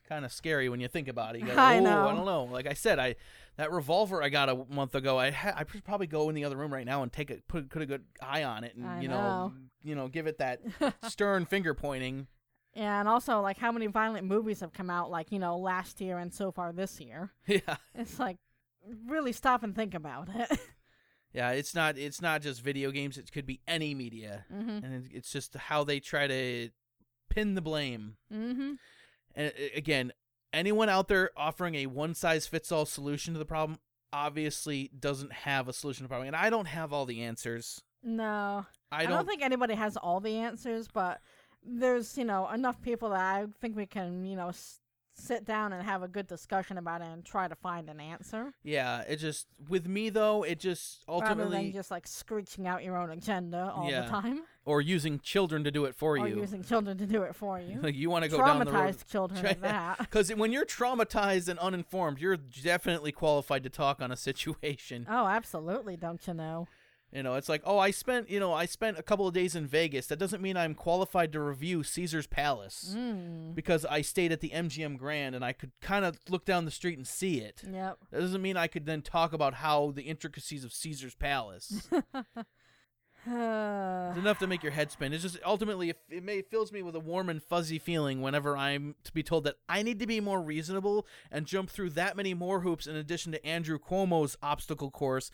S1: Kind of scary when you think about it. You go,
S2: I know.
S1: I don't know. Like I said, I that revolver I got a month ago. I ha- I should probably go in the other room right now and take a put put a good eye on it and
S2: I
S1: you know,
S2: know.
S1: you know give it that stern finger pointing.
S2: Yeah, and also like how many violent movies have come out like, you know, last year and so far this year.
S1: yeah.
S2: It's like really stop and think about it.
S1: Yeah, it's not it's not just video games. It could be any media,
S2: mhm.
S1: and it's just how they try to pin the blame.
S2: Mhm.
S1: And again, anyone out there offering a one size fits all solution to the problem obviously doesn't have a solution to the problem, and I don't have all the answers.
S2: No.
S1: I
S2: I
S1: don't.
S2: don't, think anybody has all the answers, but there's, you know, enough people that I think we can, you know, s- sit down and have a good discussion about it and try to find an answer
S1: yeah, it just with me though, it just ultimately rather
S2: than just like screeching out your own agenda all
S1: Yeah.
S2: the time
S1: or using children to do it for
S2: or
S1: you.
S2: using children to do it for you.
S1: like you want to go down the road.
S2: Traumatized children at that.
S1: Because when you're traumatized and uninformed, you're definitely qualified to talk on a situation.
S2: Oh, absolutely, don't you know?
S1: You know, it's like, oh, I spent, you know, I spent a couple of days in Vegas. That doesn't mean I'm qualified to review Caesar's Palace
S2: Mm.
S1: because I stayed at the MGM Grand and I could kind of look down the street and see it.
S2: Yep.
S1: That doesn't mean I could then talk about how the intricacies of Caesar's Palace. it's enough to make your head spin. It's just ultimately it, it may it fills me with a warm and fuzzy feeling whenever I'm to be told that I need to be more reasonable and jump through that many more hoops in addition to Andrew Cuomo's obstacle course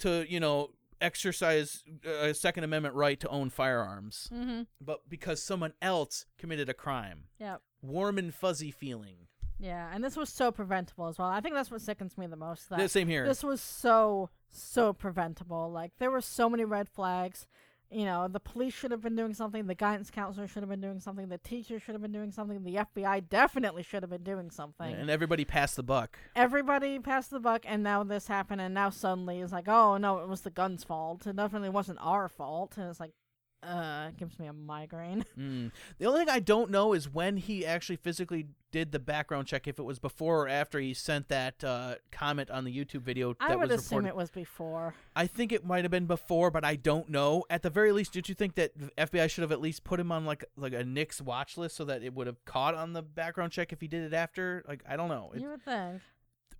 S1: to you know exercise a Second Amendment right to own firearms,
S2: hmm
S1: but because someone else committed a crime.
S2: Yep.
S1: Warm and fuzzy feeling.
S2: Yeah, and this was so preventable as well. I think that's what sickens me the most. That
S1: Yeah, same here.
S2: this was so so preventable. Like there were so many red flags. You know, the police should have been doing something. The guidance counselor should have been doing something. The teacher should have been doing something. The FBI definitely should have been doing something.
S1: and everybody passed the buck.
S2: Everybody passed the buck, and now this happened, and now suddenly it's like, oh no, it was the gun's fault. It definitely wasn't our fault. And it's like, uh, it gives me a migraine.
S1: Mm. The only thing I don't know is when he actually physically did the background check. If it was before or after he sent that uh, comment on the YouTube video that
S2: I would
S1: was
S2: assume
S1: reported.
S2: it was before.
S1: I think it might have been before, but I don't know. At the very least, did you think that the FBI should have at least put him on like like a NICS watch list so that it would have caught on the background check if he did it after? Like I don't know. It,
S2: You would think.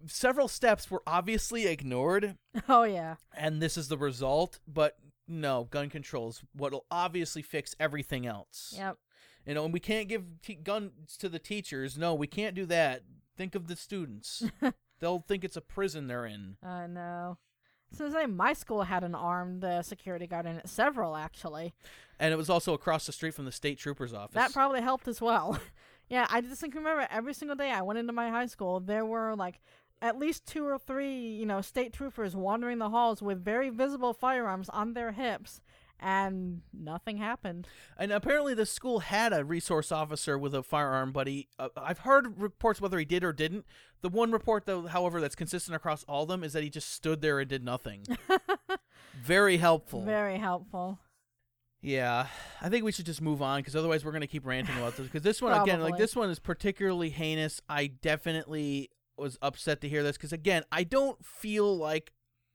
S1: several steps were obviously ignored,
S2: Oh yeah.
S1: and this is the result. But no, gun controls what'll obviously fix everything else.
S2: Yep.
S1: You know, and we can't give te- guns to the teachers. No, we can't do that. Think of the students. They'll think it's a prison they're in.
S2: I know. So say, my school had an armed uh, security guard in it. Several actually.
S1: And it was also across the street from the state trooper's office.
S2: That probably helped as well. yeah, I just think remember every single day I went into my high school, there were like at least two or three, you know, state troopers wandering the halls with very visible firearms on their hips, and nothing happened.
S1: and apparently the school had a resource officer with a firearm, but he, uh, I've heard reports whether he did or didn't. The one report, though, however, that's consistent across all of them is that he just stood there and did nothing. Very helpful.
S2: Very helpful.
S1: Yeah, I think we should just move on because otherwise we're gonna keep ranting about this. Because this one again, like this one is particularly heinous. I definitely was upset to hear this because again, I don't feel like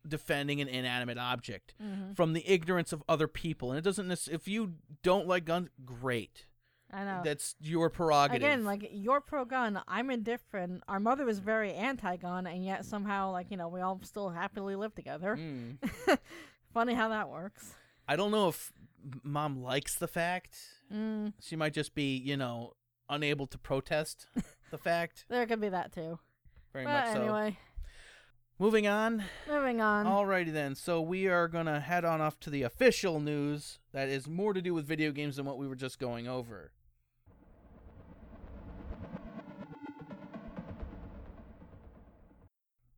S1: defending an inanimate object
S2: hmm
S1: from the ignorance of other people, and it doesn't. If you don't like guns, great.
S2: I know.
S1: That's your prerogative.
S2: Again, like you're pro gun, I'm indifferent. Our mother was very anti gun, and yet somehow, like, you know, we all still happily live together.
S1: Mm.
S2: Funny how that works.
S1: I don't know if mom likes the fact.
S2: Mm,
S1: She might just be, you know, unable to protest the fact.
S2: there could be that too.
S1: Very
S2: but
S1: much so.
S2: anyway,
S1: Moving on.
S2: moving on.
S1: Alrighty then. So we are gonna head on off to the official news that is more to do with video games than what we were just going over.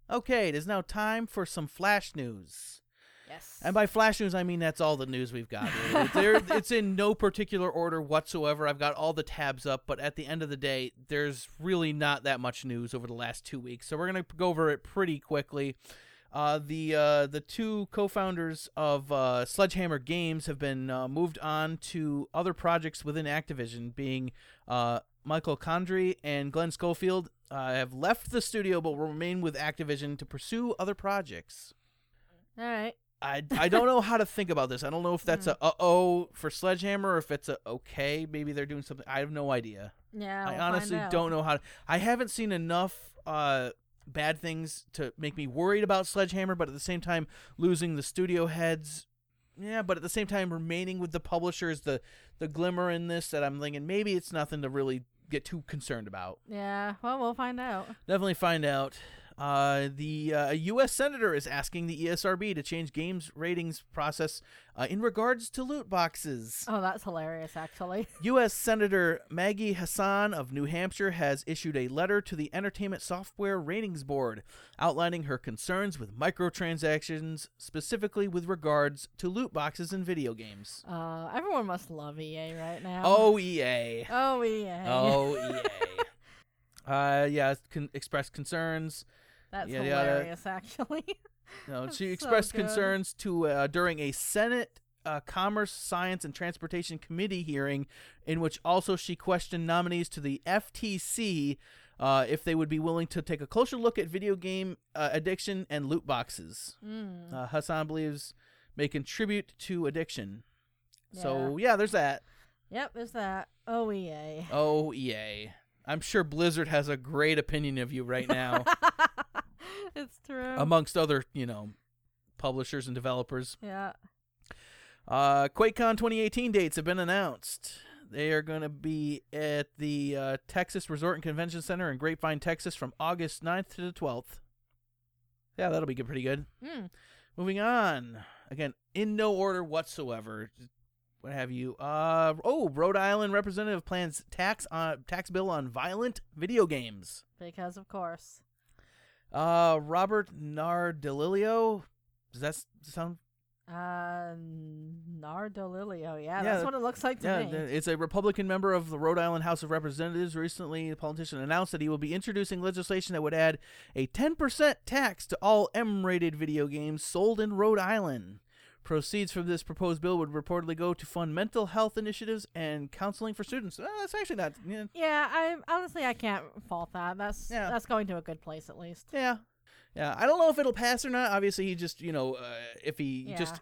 S1: Okay, it is now time for some flash news.
S2: Yes.
S1: And by flash news, I mean that's all the news we've got. really. it's in no particular order whatsoever. I've got all the tabs up, but at the end of the day, there's really not that much news over the last two weeks. So we're gonna go over it pretty quickly. Uh, the uh, the two co-founders of uh, Sledgehammer Games have been uh, moved on to other projects within Activision, being uh, Michael Condrey and Glenn Schofield. Uh, have left the studio, but will remain with Activision to pursue other projects.
S2: All right.
S1: I, I don't know how to think about this. I don't know if that's a uh oh for Sledgehammer or if it's a okay. Maybe they're doing something. I have no idea.
S2: Yeah.
S1: I
S2: we'll
S1: honestly
S2: find out.
S1: don't know how to. I haven't seen enough uh, bad things to make me worried about Sledgehammer, but at the same time, losing the studio heads. Yeah, but at the same time, remaining with the publishers, the the glimmer in this that I'm thinking maybe it's nothing to really get too concerned about.
S2: Yeah. Well, we'll find out.
S1: Definitely find out. Uh, the uh, U.S. senator is asking the ESRB to change games ratings process uh, in regards to loot boxes.
S2: Oh, that's hilarious, actually.
S1: U.S. Senator Maggie Hassan of New Hampshire has issued a letter to the Entertainment Software Ratings Board outlining her concerns with microtransactions, specifically with regards to loot boxes in video games.
S2: Uh, everyone must love EA right now.
S1: Oh, EA.
S2: Oh, EA.
S1: Oh, EA. Uh, yeah, con- expressed concerns.
S2: That's
S1: yada, yada.
S2: hilarious, actually.
S1: No, she expressed concerns to uh, during a Senate uh, Commerce, Science, and Transportation Committee hearing, in which also she questioned nominees to the FTC uh, if they would be willing to take a closer look at video game uh, addiction and loot boxes.
S2: mm.
S1: Uh, Hassan believes may contribute to addiction. So yeah, there's that.
S2: Yep, there's that. Oh, EA.
S1: Oh. I'm sure Blizzard has a great opinion of you right now,
S2: it's true.
S1: amongst other, you know, publishers and developers.
S2: yeah.
S1: Uh, QuakeCon 2018 dates have been announced. They are going to be at the uh, Texas Resort and Convention Center in Grapevine, Texas from August 9th to the 12th. Yeah, that'll be good, pretty good.
S2: Mm.
S1: Moving on. Again, in no order whatsoever. What have you? Uh oh, Rhode Island representative plans tax on tax bill on violent video games.
S2: Because, of course.
S1: Uh Robert Nardililio. Does that sound
S2: Uh, Nardolilio. Yeah,
S1: Yeah,
S2: that's what it looks like to
S1: Yeah,
S2: me.
S1: it's a Republican member of the Rhode Island House of Representatives. Recently, the politician announced that he will be introducing legislation that would add a 10% tax to all M rated video games sold in Rhode Island. Proceeds from this proposed bill would reportedly go to fund mental health initiatives and counseling for students. Uh, that's actually not. Yeah.
S2: yeah, I honestly I can't fault that. That's
S1: Yeah.
S2: that's going to a good place at least.
S1: Yeah. Yeah, I don't know if it'll pass or not. Obviously, he just, you know, uh, if he
S2: Yeah.
S1: just uh,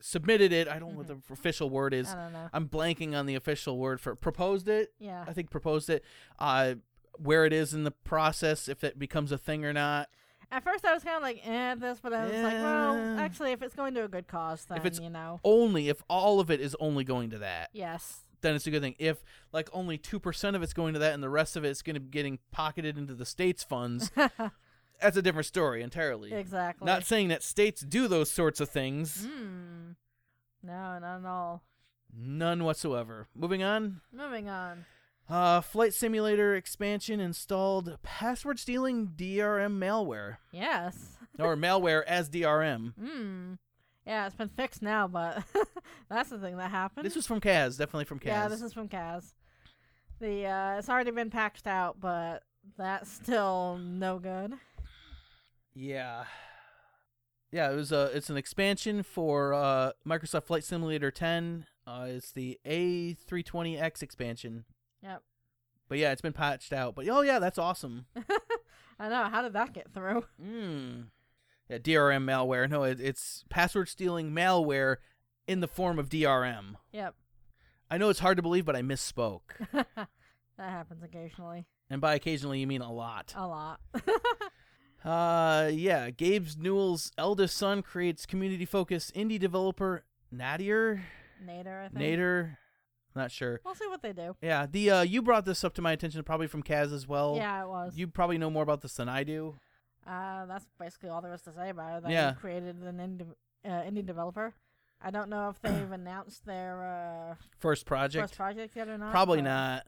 S1: submitted it, I don't know what the official word is.
S2: I don't know.
S1: I'm blanking on the official word for proposed it.
S2: Yeah.
S1: I think proposed it. Uh, where it is in the process, if it becomes a thing or not.
S2: At first I was kind of like, eh, this, but I was like, well,
S1: Yeah.
S2: actually, if it's going to a good cause, then
S1: it's-
S2: you know,
S1: Only if all of it is only going to that,
S2: yes,
S1: then it's a good thing. If like only two percent of it's going to that, and the rest of it's going to be getting pocketed into the states' funds, that's a different story entirely.
S2: exactly.
S1: Not saying that states do those sorts of things.
S2: Hmm. No, not at all.
S1: None whatsoever. Moving on.
S2: Moving on.
S1: Uh, Flight Simulator expansion installed password stealing DRM malware
S2: Yes.
S1: or malware as DRM.
S2: Hmm. Yeah, it's been fixed now, but that's the thing that happened.
S1: This was from Kaz, definitely from Kaz.
S2: Yeah, this is from Kaz. The uh, it's already been patched out, but that's still no good.
S1: Yeah. Yeah, it was a it's an expansion for uh Microsoft Flight Simulator 10. Uh it's the A320X expansion.
S2: Yep.
S1: But yeah, it's been patched out. But oh yeah, that's awesome.
S2: I know. How did that get through?
S1: Mm. Yeah, DRM malware. No, it, it's password stealing malware in the form of DRM.
S2: Yep.
S1: I know it's hard to believe, but I misspoke.
S2: that happens occasionally.
S1: and by occasionally you mean a lot.
S2: A lot.
S1: Uh, yeah. Gabe's Newell's eldest son creates community-focused indie developer Nadir.
S2: Nader, I think.
S1: Nader. Not sure.
S2: We'll see what they do.
S1: Yeah. The uh, you brought this up to my attention, probably from Kaz as well.
S2: yeah, it was.
S1: You probably know more about this than I do.
S2: Uh, that's basically all there is to say about it. That
S1: Yeah.
S2: created an indie, uh, indie developer. I don't know if they've announced their uh,
S1: First project.
S2: first project yet or not.
S1: Probably not.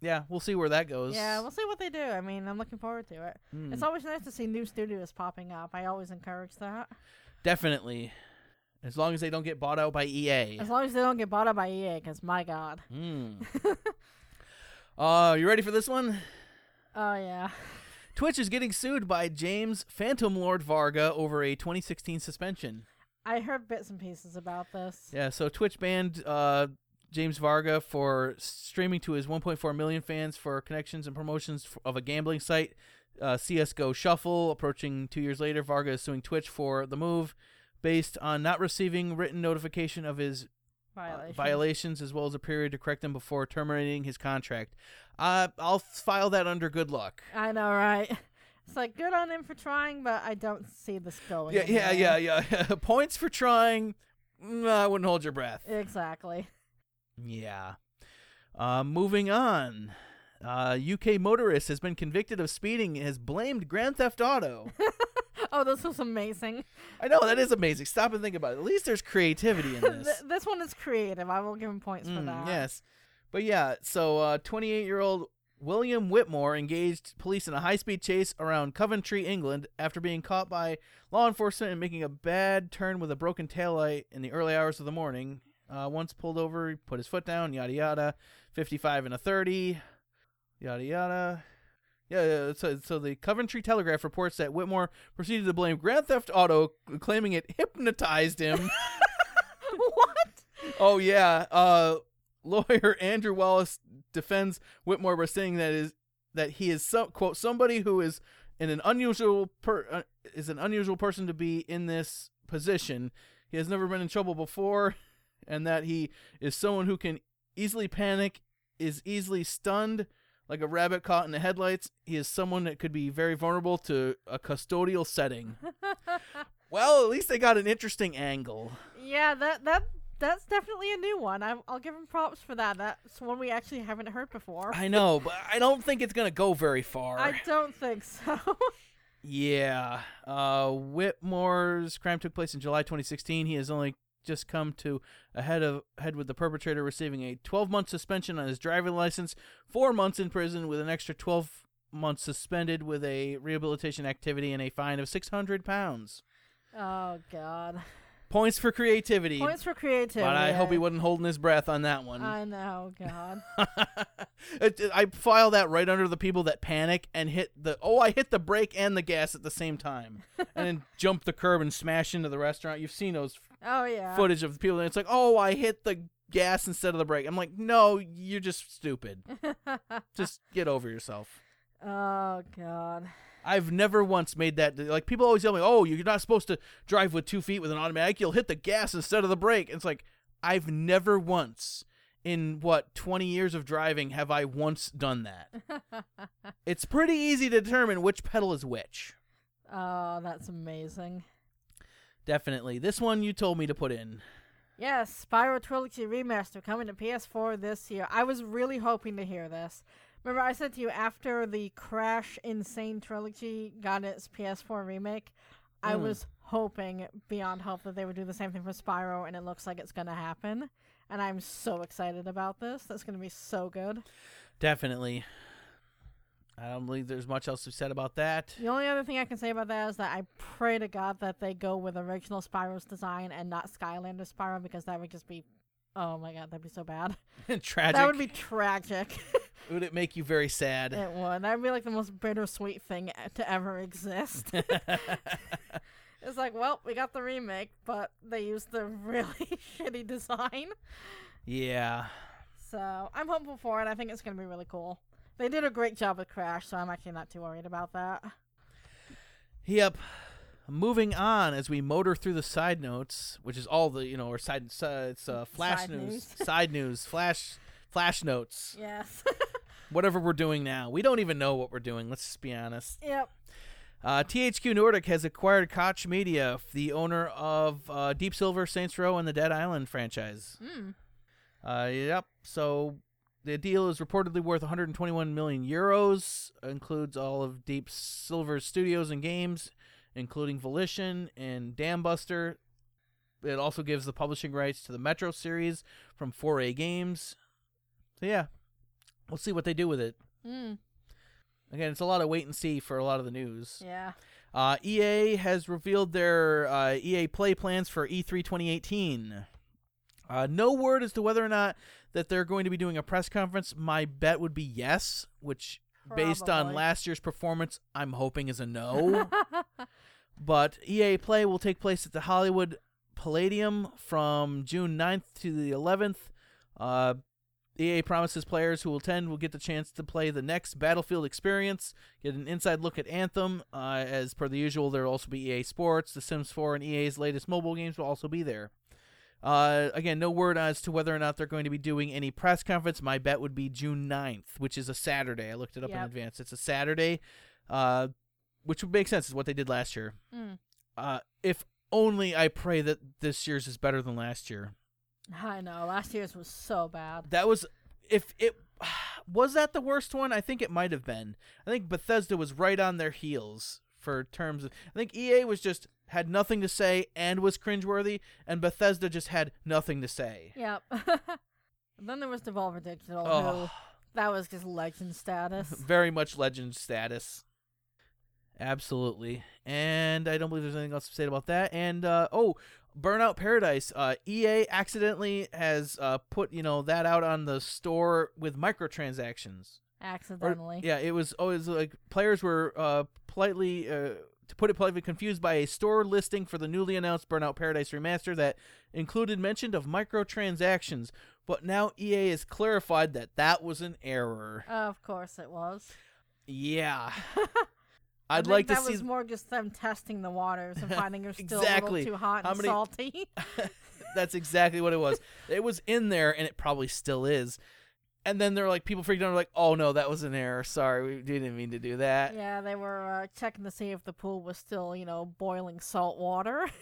S1: Yeah, we'll see where that goes.
S2: Yeah, we'll see what they do. I mean, I'm looking forward to it.
S1: Hmm.
S2: It's always nice to see new studios popping up. I always encourage that.
S1: Definitely. As long as they don't get bought out by EA.
S2: As long as they don't get bought out by EA, because my god.
S1: Hmm. uh, you ready for this one?
S2: Oh yeah.
S1: Twitch is getting sued by James Phantom Lord Varga over a 2016 suspension.
S2: I heard bits and pieces about this.
S1: Yeah, so Twitch banned uh, James Varga for streaming to his 1.4 million fans for connections and promotions of a gambling site, uh, CSGO Shuffle. Approaching two years later, Varga is suing Twitch for the move based on not receiving written notification of his uh, violations as well as a period to correct them before terminating his contract. Uh, I'll file that under good luck.
S2: I know, right? It's like good on him for trying, but I don't see this going.
S1: Yeah, yeah, yeah, yeah. Points for trying. mm, I wouldn't hold your breath.
S2: Exactly.
S1: Yeah. Uh, moving on. Uh, UK motorist has been convicted of speeding and has blamed Grand Theft Auto.
S2: Oh, this was amazing.
S1: I know that is amazing. Stop and think about it. At least there's creativity in
S2: Th-
S1: this.
S2: this one is creative. I will give him points for
S1: Mm,
S2: that.
S1: yes, but yeah. So, uh, 28-year-old William Whitmore engaged police in a high-speed chase around Coventry, England, after being caught by law enforcement and making a bad turn with a broken taillight in the early hours of the morning. Uh, once pulled over, he put his foot down. Yada yada. 55 and a 30. Yada yada. Yeah, yeah, so, so the Coventry Telegraph reports that Whitmore proceeded to blame Grand Theft Auto, claiming it hypnotized him.
S2: what?
S1: Oh yeah. Uh lawyer Andrew Wallace defends Whitmore by saying that is that he is some quote somebody who is in an unusual per uh, is an unusual person to be in this position. He has never been in trouble before and that he is someone who can easily panic, is easily stunned like a rabbit caught in the headlights. He is someone that could be very vulnerable to a custodial setting. well, at least they got an interesting angle.
S2: yeah, that that that's definitely a new one. I, I'll give him props for that. That's one we actually haven't heard before.
S1: I know, but I don't think it's gonna go very far.
S2: I don't think so.
S1: Yeah. Uh, Whitmore's crime took place in July 2016. He has only just come to a head of head with the perpetrator receiving a 12 month suspension on his driving license, four months in prison with an extra 12 months suspended with a rehabilitation activity and a fine of 600 pounds.
S2: oh God.
S1: Points for creativity.
S2: Points for creativity.
S1: but I hope he wasn't holding his breath on that one.
S2: I know, God.
S1: It- it- I file that right under the people that panic and hit the oh I hit the brake and the gas at the same time and then jump the curb and smash into the restaurant. You've seen those
S2: Oh yeah.
S1: footage of the people and it's like oh I hit the gas instead of the brake. I'm like no you're just stupid. just get over yourself.
S2: oh God.
S1: I've never once made that like people always tell me oh you're not supposed to drive with two feet with an automatic. You'll hit the gas instead of the brake. It's like I've never once in what 20 years of driving have I once done that. It's pretty easy to determine which pedal is which.
S2: Oh, that's amazing.
S1: Definitely. This one you told me to put in.
S2: Yes, Spyro Trilogy Remaster coming to PS4 this year. I was really hoping to hear this. Remember, I said to you after the Crash N. Sane Trilogy got its PS4 remake, I
S1: Mm.
S2: was hoping beyond hope that they would do the same thing for Spyro, and it looks like it's going to happen. And I'm so excited about this. That's going to be so good.
S1: Definitely. I don't believe there's much else to be said about that.
S2: The only other thing I can say about that is that I pray to God that they go with original Spyro's design and not Skylander Spyro because that would just be, oh my God, that'd be so bad.
S1: Tragic.
S2: That would be tragic.
S1: Would it make you very sad?
S2: It would. That'd be like the most bittersweet thing to ever exist. it's like, well, we got the remake, but they used the really shitty design.
S1: yeah.
S2: So I'm hopeful for it. I think it's going to be really cool. They did a great job with Crash, so I'm actually not too worried about that.
S1: Yep. Moving on as we motor through the side notes, which is all the you know, or side, uh, it's uh, flash
S2: Side
S1: news,
S2: news.
S1: side news, flash, flash notes,
S2: Yes.
S1: whatever we're doing now. We don't even know what we're doing. Let's just be honest.
S2: yep.
S1: Uh, THQ Nordic has acquired Koch Media, the owner of uh, Deep Silver, Saints Row, and the Dead Island franchise.
S2: Mm.
S1: Uh, yep. So the deal is reportedly worth 121 million euros. Includes all of Deep Silver's studios and games, including Volition and Dambuster. It also gives the publishing rights to the Metro series from 4A Games. So yeah, we'll see what they do with it.
S2: Mm.
S1: Again, it's a lot of wait and see for a lot of the news.
S2: Yeah.
S1: Uh, EA has revealed their uh, EA Play plans for E E3 2018. Uh, no word as to whether or not that they're going to be doing a press conference. My bet would be yes, which, based on last year's performance, I'm hoping is a no. but EA Play will take place at the Hollywood Palladium from June 9th to the 11th. Uh, EA promises players who will attend will get the chance to play the next Battlefield experience, get an inside look at Anthem. Uh, as per the usual, there will also be EA Sports, The Sims 4, and EA's latest mobile games will also be there. Uh, again, no word as to whether or not they're going to be doing any press conference. My bet would be June 9th, which is a Saturday. I looked it up in advance. It's a Saturday, uh, which would make sense. Is what they did last year.
S2: Mm.
S1: Uh, if only I pray that this year's is better than last year.
S2: I know. Last year's was so bad.
S1: That was if it was that the worst one. I think it might have been. I think Bethesda was right on their heels for terms of. I think EA was just had nothing to say and was cringeworthy, and Bethesda just had nothing to say.
S2: Yep. then there was Devolver Digital, who
S1: Oh,
S2: that was just legend status.
S1: very much legend status. Absolutely, and I don't believe there's anything else to say about that. And uh, oh, Burnout Paradise. Uh, EA accidentally has uh, put you know that out on the store with microtransactions. Or-
S2: Accidentally.
S1: yeah, it was always like players were uh, politely, uh, to put it politely, confused by a store listing for the newly announced Burnout Paradise remaster that included mention of microtransactions. But now EA has clarified that that was an error.
S2: Of course it was.
S1: Yeah, I'd like to
S2: that
S1: see.
S2: was more just them testing the waters and finding you're still
S1: Exactly.
S2: a little too hot
S1: How
S2: and
S1: many-
S2: salty.
S1: That's exactly what it was. It was in there, and it probably still is. And then they're like, people freaked out, like, "Oh no, that was an error. Sorry, we didn't mean to do that."
S2: yeah, they were uh, checking to see if the pool was still, you know, boiling salt water.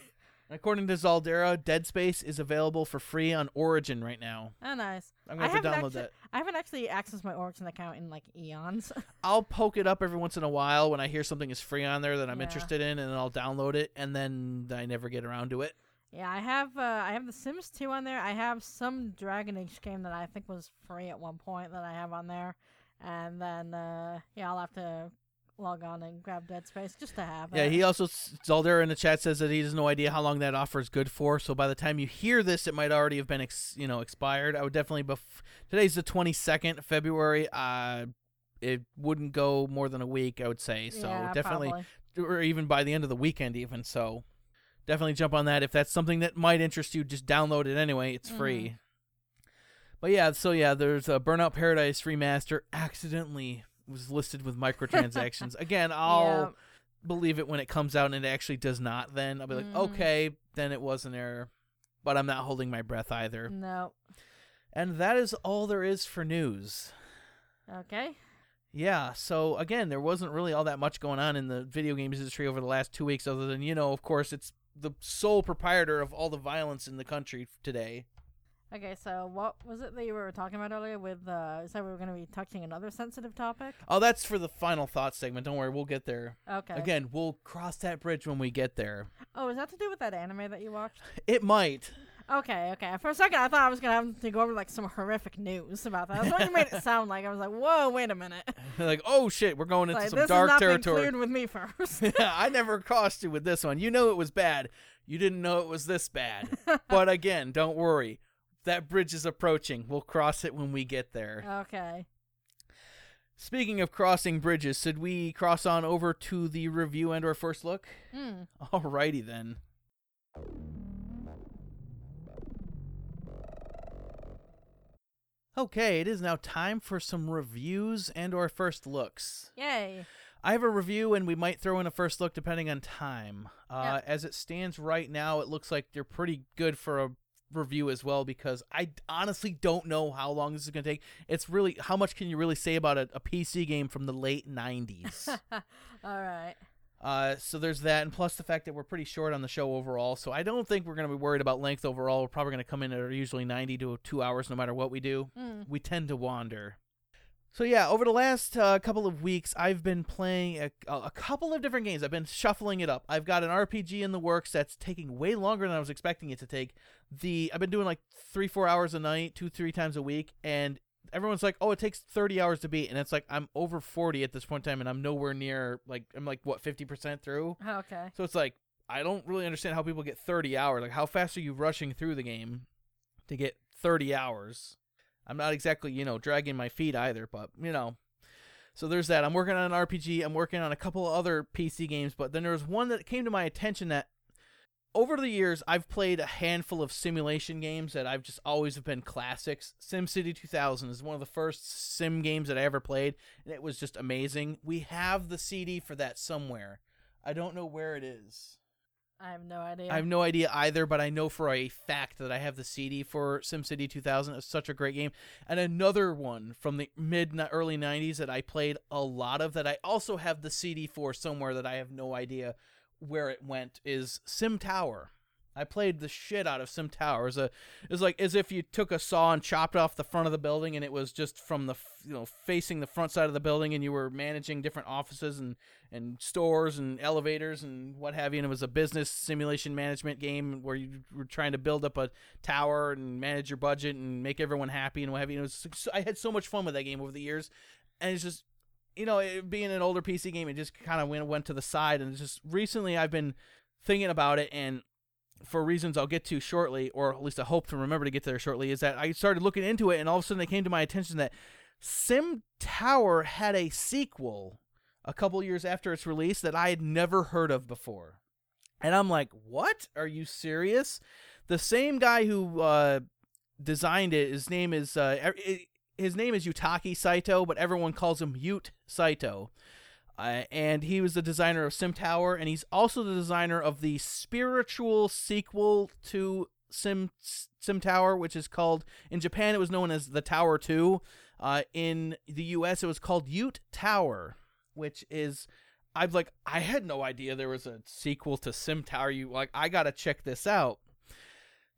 S1: According to Zaldera, Dead Space is available for free on Origin right now.
S2: oh, nice.
S1: I'm gonna have to download
S2: actu-
S1: that.
S2: I haven't actually accessed my Origin account in like eons.
S1: I'll poke it up every once in a while when I hear something is free on there that I'm
S2: Yeah.
S1: interested in, and then I'll download it, and then I never get around to it.
S2: Yeah, I have. Uh, I have The Sims 2 on there. I have some Dragon Age game that I think was free at one point that I have on there, and then uh, yeah, I'll have to log on and grab Dead Space just to have
S1: Yeah,
S2: it.
S1: Yeah, he also Zaldera in the chat says that he has no idea how long that offer is good for. So by the time you hear this, it might already have been ex- you know expired. I would definitely. Bef- Today's the 22nd of February. Uh, it wouldn't go more than a week, I would say. So
S2: yeah,
S1: definitely,
S2: probably.
S1: or even by the end of the weekend, even. So definitely jump on that if that's something that might interest you. Just download it anyway; it's free. But yeah, so yeah, there's a Burnout Paradise remaster. Accidentally was listed with microtransactions. Again, I'll
S2: Yeah.
S1: believe it when it comes out, and it actually does not. Then I'll be like,
S2: Mhm.
S1: okay, then it was an error. But I'm not holding my breath either.
S2: No.
S1: And that is all there is for news.
S2: Okay.
S1: Yeah, so again, there wasn't really all that much going on in the video games industry over the last two weeks, other than, you know, of course, it's the sole proprietor of all the violence in the country today.
S2: Okay, so what was it that you were talking about earlier with uh you said we were gonna be touching another sensitive topic?
S1: Oh, that's for the final thought segment. Don't worry, we'll get there.
S2: Okay.
S1: Again, we'll cross that bridge when we get there.
S2: Oh, is that to do with that anime that you watched?
S1: It might.
S2: Okay, okay. For a second I thought I was gonna have to go over like some horrific news about that. That's what you made it sound like. I was like, Whoa, wait a minute.
S1: like, oh shit, we're going into
S2: Like,
S1: some
S2: this
S1: dark
S2: has not been
S1: territory.
S2: cleared with me first.
S1: I never crossed you with this one. You know it was bad. You didn't know it was this bad. but again, don't worry. That bridge is approaching. We'll cross it when we get there.
S2: okay.
S1: Speaking of crossing bridges, should we cross on over to the review and or first look?
S2: Hmm.
S1: Alrighty then. Okay, it is now time for some reviews and or first looks.
S2: Yay.
S1: I have a review and we might throw in a first look depending on time. Uh,
S2: Yep.
S1: As it stands right now, it looks like they're pretty good for a review as well because I honestly don't know how long this is going to take. It's really, how much can you really say about a, a PC game from the late 90s?
S2: Alright.
S1: Uh, so there's that, and plus the fact that we're pretty short on the show overall. So I don't think we're going to be worried about length overall. We're probably going to come in at usually 90 to two hours, no matter what we do.
S2: Mm.
S1: We tend to wander. So yeah, over the last uh, couple of weeks, I've been playing a, a couple of different games. I've been shuffling it up. I've got an RPG in the works that's taking way longer than I was expecting it to take. The I've been doing like three, four hours a night, two, three times a week, and everyone's like, "Oh, it takes 30 hours to beat," and it's like I'm over 40 at this point in time, and I'm nowhere near like I'm like what 50 percent through.
S2: Oh, okay.
S1: So it's like I don't really understand how people get 30 hours. Like how fast are you rushing through the game to get 30 hours? I'm not exactly, you know, dragging my feet either, but you know. So there's that. I'm working on an RPG. I'm working on a couple of other PC games, but then there was one that came to my attention that over the years I've played a handful of simulation games that I've just always have been classics. SimCity 2000 is one of the first sim games that I ever played, and it was just amazing. We have the CD for that somewhere. I don't know where it is.
S2: I have no idea.
S1: I have no idea either, but I know for a fact that I have the CD for SimCity 2000. It's such a great game. And another one from the mid early 90s that I played a lot of that I also have the CD for somewhere that I have no idea where it went is Sim Tower. I played the shit out of Sim Tower. It was, a, it was like as if you took a saw and chopped off the front of the building, and it was just from the you know facing the front side of the building, and you were managing different offices and and stores and elevators and what have you. And it was a business simulation management game where you were trying to build up a tower and manage your budget and make everyone happy and what have you. And it was I had so much fun with that game over the years, and it's just you know it being an older PC game, it just kind of went went to the side. And just recently, I've been thinking about it and for reasons I'll get to shortly, or at least I hope to remember to get there shortly, is that I started looking into it, and all of a sudden it came to my attention that Sim Tower had a sequel a couple years after its release that I had never heard of before. And I'm like, what? Are you serious? The same guy who uh, designed it, his name is uh, his name is Yutaka Saito, but everyone calls him Yoot Saito. Uh, and he was the designer of Sim Tower, and he's also the designer of the spiritual sequel to Sim Sim Tower, which is called in Japan it was known as the Tower Two. Uh, in the U.S. it was called Yoot Tower, which is I've like I had no idea there was a sequel to Sim Tower. You like I gotta check this out.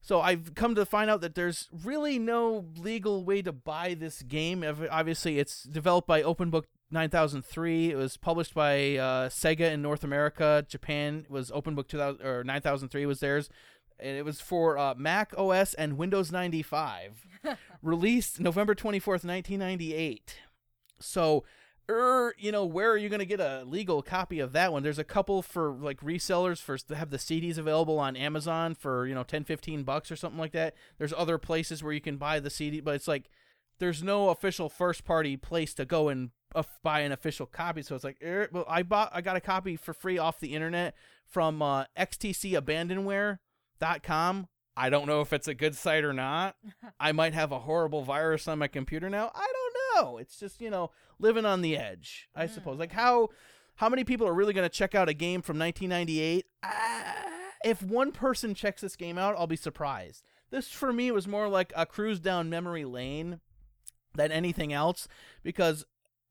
S1: So I've come to find out that there's really no legal way to buy this game. Obviously, it's developed by Open Book 9003. It was published by uh, Sega in North America. Japan was Open Book 2000 or 9003 was theirs, and it was for uh, Mac OS and Windows 95. Released November 24th, 1998. So, er, you know, where are you going to get a legal copy of that one? There's a couple for like resellers for to have the CDs available on Amazon for, you know, 10 15 bucks or something like that. There's other places where you can buy the CD, but it's like there's no official first party place to go and uh, buy an official copy. So it's like, er, well, I bought, I got a copy for free off the internet from uh, XTCAbandonware.com. I don't know if it's a good site or not. I might have a horrible virus on my computer now. I don't know. It's just you know living on the edge, I suppose. Like how how many people are really going to check out a game from 1998? Uh, if one person checks this game out, I'll be surprised. This for me was more like a cruise down memory lane than anything else because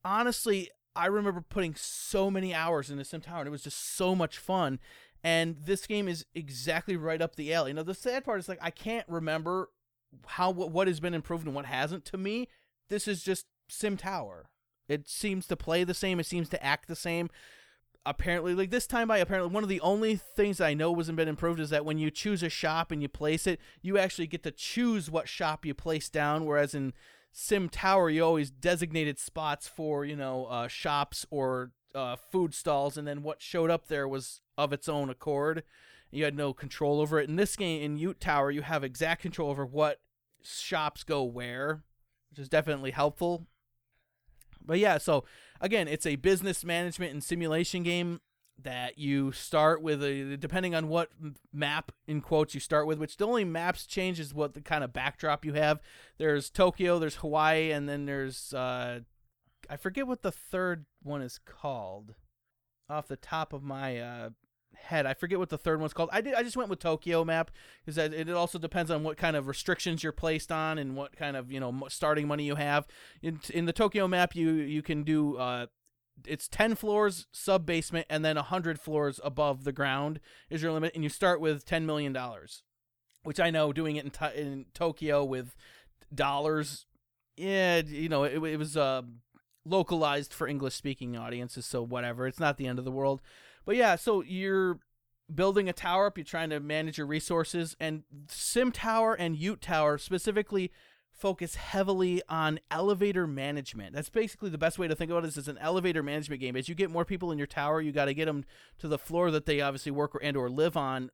S1: honestly, I remember putting so many hours into Sim Tower and it was just so much fun. And this game is exactly right up the alley. Now the sad part is like I can't remember how what has been improved and what hasn't. To me, this is just Sim Tower. It seems to play the same. It seems to act the same. Apparently, like this time by apparently one of the only things I know wasn't been improved is that when you choose a shop and you place it, you actually get to choose what shop you place down. Whereas in Sim Tower, you always designated spots for you know uh, shops or uh, food stalls, and then what showed up there was of its own accord. You had no control over it. In this game, in Yoot Tower, you have exact control over what shops go where, which is definitely helpful. But yeah, so again, it's a business management and simulation game that you start with a depending on what map in quotes you start with which the only maps change is what the kind of backdrop you have. There's tokyo there's hawaii and then there's uh i forget what the third one is called off the top of my uh head. I forget what the third one's called. I did i just went with tokyo map because it also depends on what kind of restrictions you're placed on and what kind of you know starting money you have. In, in the tokyo map you you can do uh it's 10 floors sub basement and then 100 floors above the ground is your limit and you start with 10 million dollars which i know doing it in, in tokyo with dollars yeah you know it, it was uh localized for english speaking audiences so whatever. It's not the end of the world but yeah so you're building a tower up you're trying to manage your resources and sim tower and yoot tower specifically focus heavily on elevator management. That's basically the best way to think about it. Is an elevator management game. As you get more people in your tower, you got to get them to the floor that they obviously work or, and or live on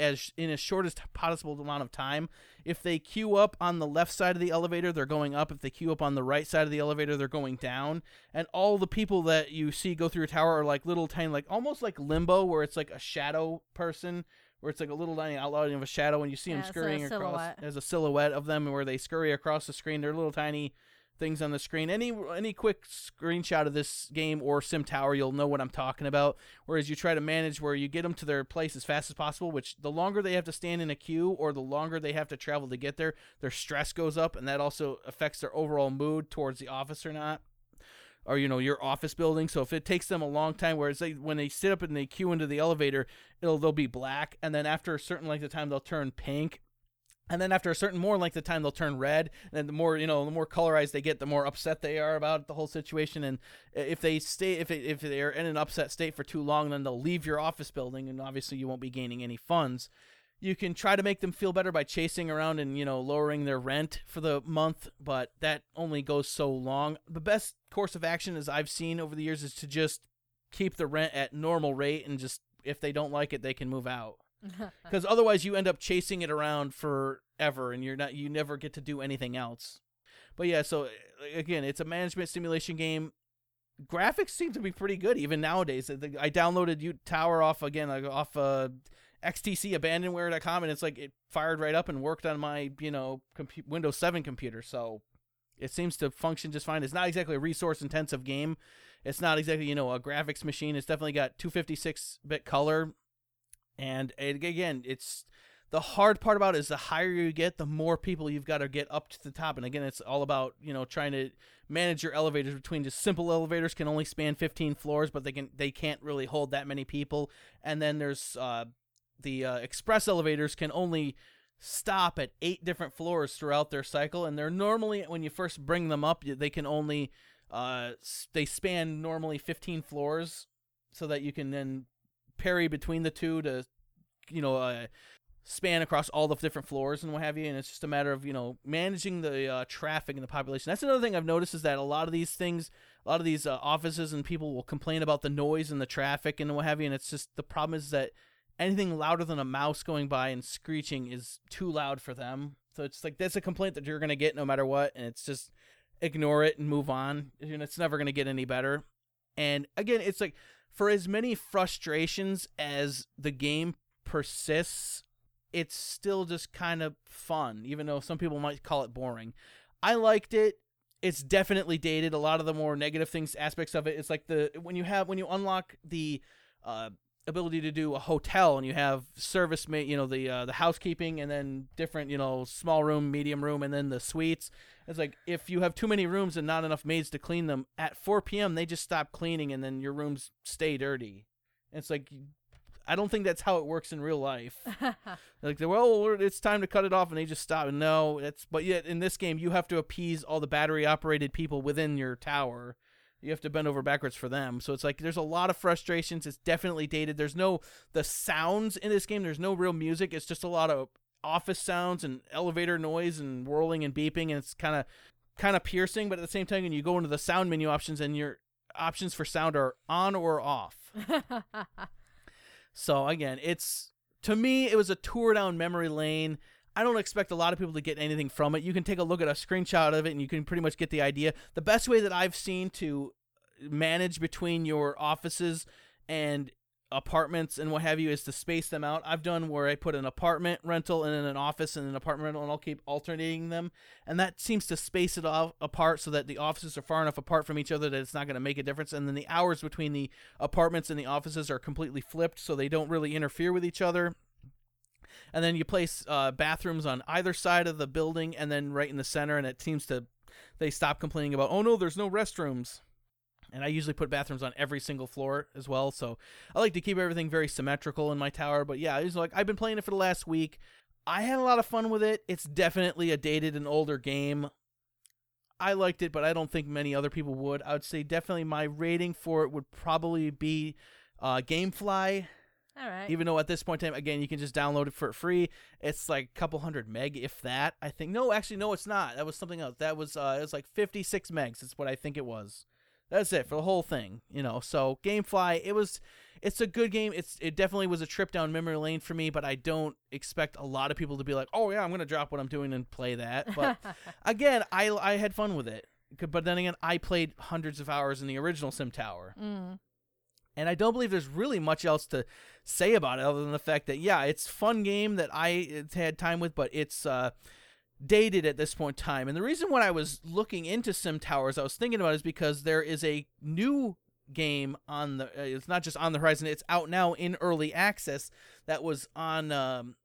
S1: as in as shortest possible amount of time. If they queue up on the left side of the elevator, they're going up. If they queue up on the right side of the elevator, they're going down. And all the people that you see go through a tower are like little tiny, like almost like limbo, where it's like a shadow person where it's like a little tiny outline of a shadow and you see
S2: Yeah,
S1: them scurrying across as a silhouette of them where they scurry across the screen they're little tiny things on the screen any any quick screenshot of this game or sim tower you'll know what i'm talking about whereas you try to manage where you get them to their place as fast as possible which the longer they have to stand in a queue or the longer they have to travel to get there their stress goes up and that also affects their overall mood towards the office or not or you know your office building. So if it takes them a long time, whereas they when they sit up and they queue into the elevator, it'll they'll be black, and then after a certain length of time they'll turn pink. And then after a certain more length of time, they'll turn red. And the more you know, the more colorized they get, the more upset they are about the whole situation. And if they stay, if it, if they're in an upset state for too long, then they'll leave your office building, and obviously you won't be gaining any funds you can try to make them feel better by chasing around and you know lowering their rent for the month but that only goes so long the best course of action as i've seen over the years is to just keep the rent at normal rate and just if they don't like it they can move out because otherwise you end up chasing it around forever and you're not you never get to do anything else. But yeah so again it's a management simulation game. Graphics seem to be pretty good even nowadays. I downloaded yoot tower off again like off uh xtc abandonware.com and it's like it fired right up and worked on my you know windows 7 computer. So it seems to function just fine. It's not exactly a resource intensive game. It's not exactly you know a graphics machine. It's definitely got 256 bit color and it, again it's the hard part about it is the higher you get the more people you've got to get up to the top. And again it's all about you know trying to manage your elevators between just simple elevators can only span 15 floors but they can they can't really hold that many people. And then there's uh the uh, express elevators can only stop at eight different floors throughout their cycle. And they're normally when you first bring them up they can only uh they span normally 15 floors so that you can then parry between the two to you know uh, span across all the different floors and what have you and it's just a matter of you know managing the uh, traffic and the population. That's another thing i've noticed is that a lot of these things a lot of these uh, offices and people will complain about the noise and the traffic and what have you and it's just the problem is that anything louder than a mouse going by and screeching is too loud for them. So it's like that's a complaint that you're going to get no matter what and it's just ignore it and move on and it's never going to get any better. And again it's like for as many frustrations as the game persists it's still just kind of fun, even though some people might call it boring. I liked it. It's definitely dated. A lot of the more negative things, aspects of it, it's like the when you have when you unlock the uh, ability to do a hotel and you have service mate, you know the uh, the housekeeping and then different, you know, small room, medium room, and then the suites. It's like if you have too many rooms and not enough maids to clean them at 4 p.m., they just stop cleaning and then your rooms stay dirty. It's like I don't think that's how it works in real life. Like, well, it's time to cut it off, and they just stop. No, it's but yet in this game you have to appease all the battery operated people within your tower. You have to bend over backwards for them. So it's like there's a lot of frustrations. It's definitely dated. There's no the sounds in this game. There's no real music. It's just a lot of office sounds and elevator noise and whirling and beeping, and it's kind of kind of piercing. But at the same time, when you go into the sound menu options, and your options for sound are on or off. So again, it's to me it was a tour down memory lane. I don't expect a lot of people to get anything from it. You can take a look at a screenshot of it and you can pretty much get the idea. The best way that I've seen to manage between your offices and apartments and what have you is to space them out. I've done where I put an apartment rental and then an office and an apartment rental and I'll keep alternating them. And that seems to space it off apart so that the offices are far enough apart from each other that it's not going to make a difference. And then the hours between the apartments and the offices are completely flipped so they don't really interfere with each other. And then you place uh, bathrooms on either side of the building and then right in the center. And it seems to, they stop complaining about, oh no, there's no restrooms and I usually put bathrooms on every single floor as well. So I like to keep everything very symmetrical in my tower. But yeah, it's like I've been playing it for the last week. I had a lot of fun with it. It's definitely a dated and older game. I liked it, but I don't think many other people would. I would say definitely my rating for it would probably be uh, GameFly.
S2: All right.
S1: Even though at this point in time, again, you can just download it for free. It's like a couple hundred meg, if that. I think. No, actually, no, it's not. That was something else. That was uh, it was like 56 megs. That's what I think it was. That's it for the whole thing. You know. So GameFly, it was. It's a good game. It's it definitely was a trip down memory lane for me, but I don't expect a lot of people to be like, oh yeah, I'm gonna drop what I'm doing and play that. But again, I I had fun with it. But then again, I played hundreds of hours in the original Sim Tower.
S2: mm.
S1: And I don't believe there's really much else to say about it other than the fact that yeah, it's fun game that I had time with, but it's uh, dated at this point in time. And the reason why I was looking into Sim Towers, I was thinking about is because there is a new game on the. Uh, it's not just on the horizon; it's out now in early access. That was on um,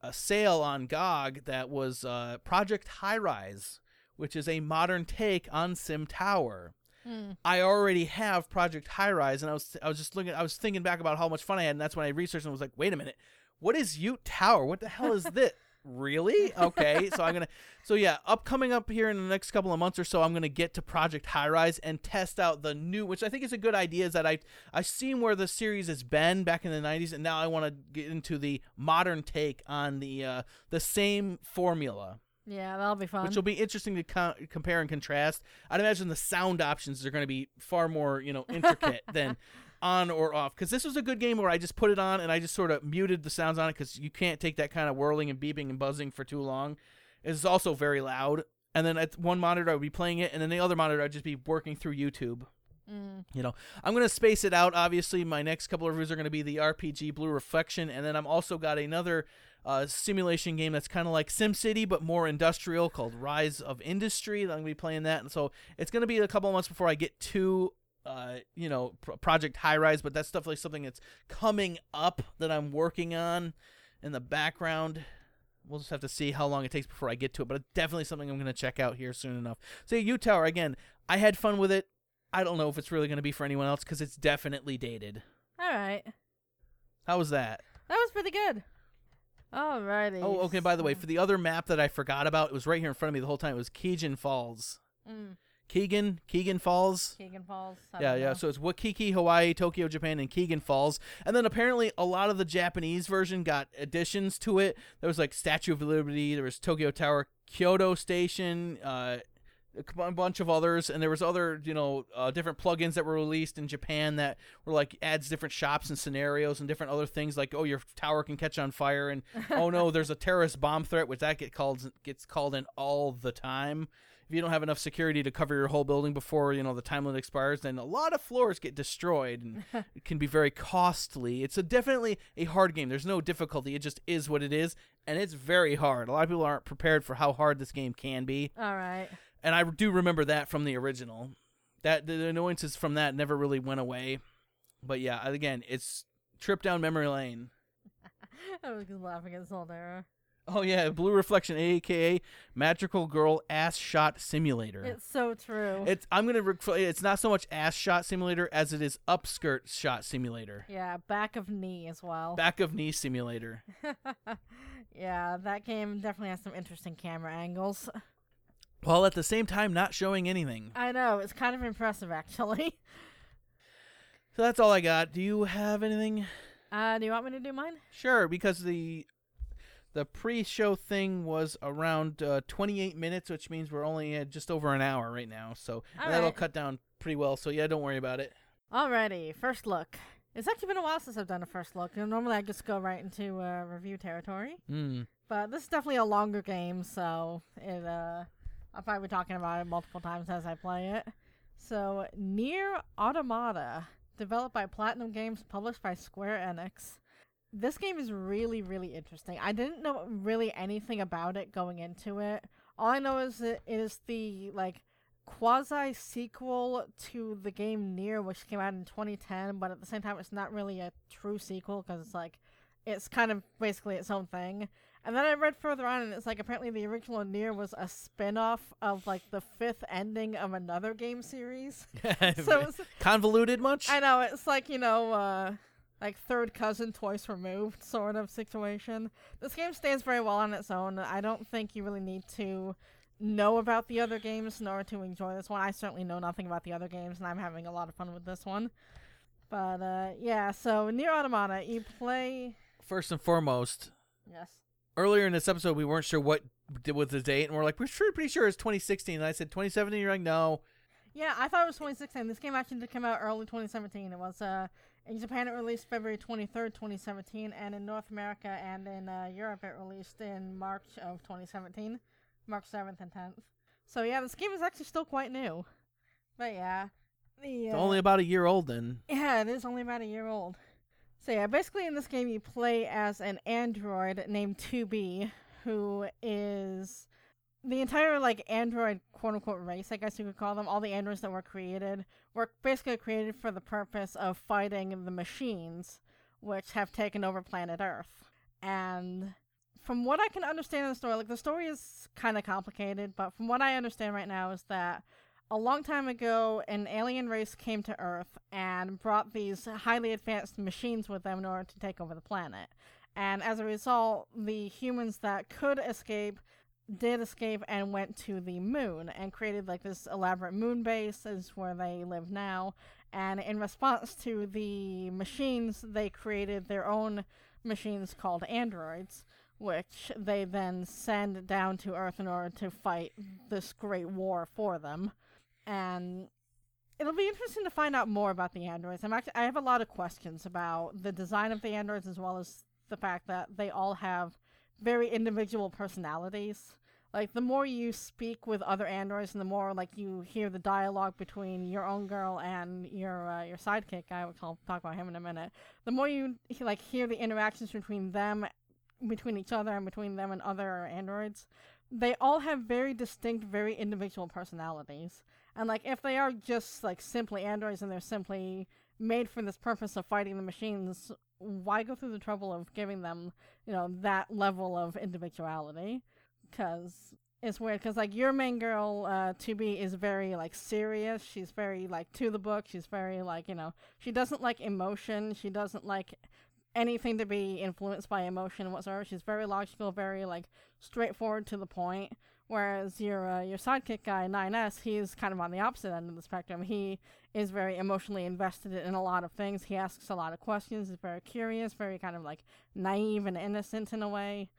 S1: a sale on GOG. That was uh, Project High Rise, which is a modern take on Sim Tower.
S2: Mm.
S1: I already have Project High Rise, and I was I was just looking, I was thinking back about how much fun I had, and that's when I researched and was like, wait a minute, what is Yoot Tower? What the hell is this? really? Okay, so I'm gonna, so yeah, upcoming up here in the next couple of months or so, I'm gonna get to Project High Rise and test out the new, which I think is a good idea. Is that I I've seen where the series has been back in the '90s, and now I want to get into the modern take on the uh, the same formula
S2: Yeah, that'll be fun.
S1: which will be interesting to co- compare and contrast. I'd imagine the sound options are going to be far more, you know, intricate than on or off. Because this was a good game where I just put it on and I just sort of muted the sounds on it because you can't take that kind of whirling and beeping and buzzing for too long. It's also very loud. And then at one monitor I would be playing it, and then the other monitor I'd just be working through YouTube.
S2: mm.
S1: You know, I'm gonna space it out. Obviously, my next couple of reviews are gonna be the RPG Blue Reflection, and then I'm also got another uh, simulation game that's kind of like SimCity but more industrial called Rise of Industry. I'm gonna be playing that, and so it's gonna be a couple of months before I get to. Uh, you know, Pro- Project High Rise, but that's definitely something that's coming up that I'm working on in the background. We'll just have to see how long it takes before I get to it, but it's definitely something I'm to check out here soon enough. So, Yoot Tower, again, I had fun with it. I don't know if it's really to be for anyone else because it's definitely dated.
S2: All right.
S1: How was that?
S2: That was pretty good. Alrighty.
S1: Oh, okay. By the way, for the other map that I forgot about, it was right here in front of me the whole time. It was Keegan Falls.
S2: mm.
S1: Keegan, Keegan Falls.
S2: Keegan Falls. I
S1: Yeah, yeah.
S2: know.
S1: So it's Waikiki, Hawaii, Tokyo, Japan, and Keegan Falls. And then apparently a lot of the Japanese version got additions to it. There was like Statue of Liberty, there was Tokyo Tower, Kyoto Station, uh, a bunch of others, and there was other, you know, uh, different plugins that were released in Japan that were like adds different shops and scenarios and different other things like oh your tower can catch on fire and oh no there's a terrorist bomb threat which that get called gets called in all the time. If you don't have enough security to cover your whole building before you know the time limit expires then a lot of floors get destroyed and it can be very costly. It's a definitely a hard game. There's no difficulty. It just is what it is and it's very hard. A lot of people aren't prepared for how hard this game can be.
S2: All right.
S1: And i do remember that from the original that the annoyances from that never really went away but yeah again it's trip down memory lane
S2: I was laughing at Soldera.
S1: oh yeah blue reflection aka magical girl ass shot simulator
S2: It's so true.
S1: It's I'm gonna. It's not so much ass shot simulator as it is upskirt shot simulator,
S2: yeah, back of knee as well.
S1: back of knee simulator.
S2: yeah, that game definitely has some interesting camera angles.
S1: While at the same time not showing anything.
S2: I know, it's kind of impressive actually.
S1: So that's all I got. Do you have anything?
S2: Uh, do you want me to do mine?
S1: Sure, because the the pre-show thing was around uh, 28 minutes, which means we're only at just over an hour right now. So
S2: All
S1: that'll
S2: right.
S1: cut down pretty well. So yeah, don't worry about it.
S2: Alrighty, first look. It's actually been a while since I've done a first look. You know, normally I just go right into uh, review territory,
S1: Hmm.
S2: but this is definitely a longer game, so it uh, I'll probably talking about it multiple times as I play it. So, NieR: Automata, developed by Platinum Games, published by Square Enix. This game is really, really interesting. I didn't know really anything about it going into it. All I know is it is the like quasi sequel to the game NieR, which came out in 2010, but at the same time, it's not really a true sequel because it's like it's kind of basically its own thing. And then I read further on, and it's like apparently the original NieR was a spin off of like the fifth ending of another game series. so it's,
S1: convoluted much?
S2: I know it's like you know, uh, like third cousin twice removed sort of situation. This game stands very well on its own. I don't think you really need to know about the other games in order to enjoy this one. I certainly know nothing about the other games, and I'm having a lot of fun with this one. But uh, yeah, so NieR: Automata, you play.
S1: First and foremost,
S2: Yes.
S1: Earlier in this episode, we weren't sure what was the date, and we're like, we're sure, pretty sure it's 2016. And I said 2017. You're like, no.
S2: Yeah, I thought it was 2016. This game actually did come out early 2017. It was uh, in Japan it released February 23rd, 2017, and in North America and in uh, Europe it released in March of 2017, March 7th and 10th. So yeah, this game is actually still quite new. But yeah, the
S1: It's
S2: uh,
S1: only about a year old then.
S2: yeah, it is only about a year old. So yeah, basically in this game you play as an android named 2B who is the entire like android quote unquote race, I guess you could call them. All the androids that were created were basically created for the purpose of fighting the machines which have taken over planet Earth. And from what I can understand of the story, like the story is kind of complicated, but from what I understand right now is that a long time ago, an alien race came to Earth and brought these highly advanced machines with them in order to take over the planet. And as a result, the humans that could escape did escape and went to the moon and created like this elaborate moon base is where they live now. And in response to the machines, they created their own machines called androids, which they then send down to Earth in order to fight this great war for them and it'll be interesting to find out more about the androids. I'm actually I have a lot of questions about the design of the androids as well as the fact that they all have very individual personalities. Like the more you speak with other androids, and the more like you hear the dialogue between your own girl and your uh, your sidekick, I will talk about him in a minute. The more you like hear the interactions between them, between each other, and between them and other androids, they all have very distinct, very individual personalities. And like if they are just like simply androids and they're simply made for this purpose of fighting the machines, why go through the trouble of giving them, you know, that level of individuality? Cuz it's weird cuz like your main girl uh 2B is very like serious. She's very like to the book. She's very like, you know, she doesn't like emotion. She doesn't like anything to be influenced by emotion whatsoever. She's very logical, very like straightforward to the point. Whereas your uh, your sidekick guy 9S, he's kind of on the opposite end of the spectrum. He is very emotionally invested in a lot of things. He asks a lot of questions. He's very curious, very kind of like naive and innocent in a way.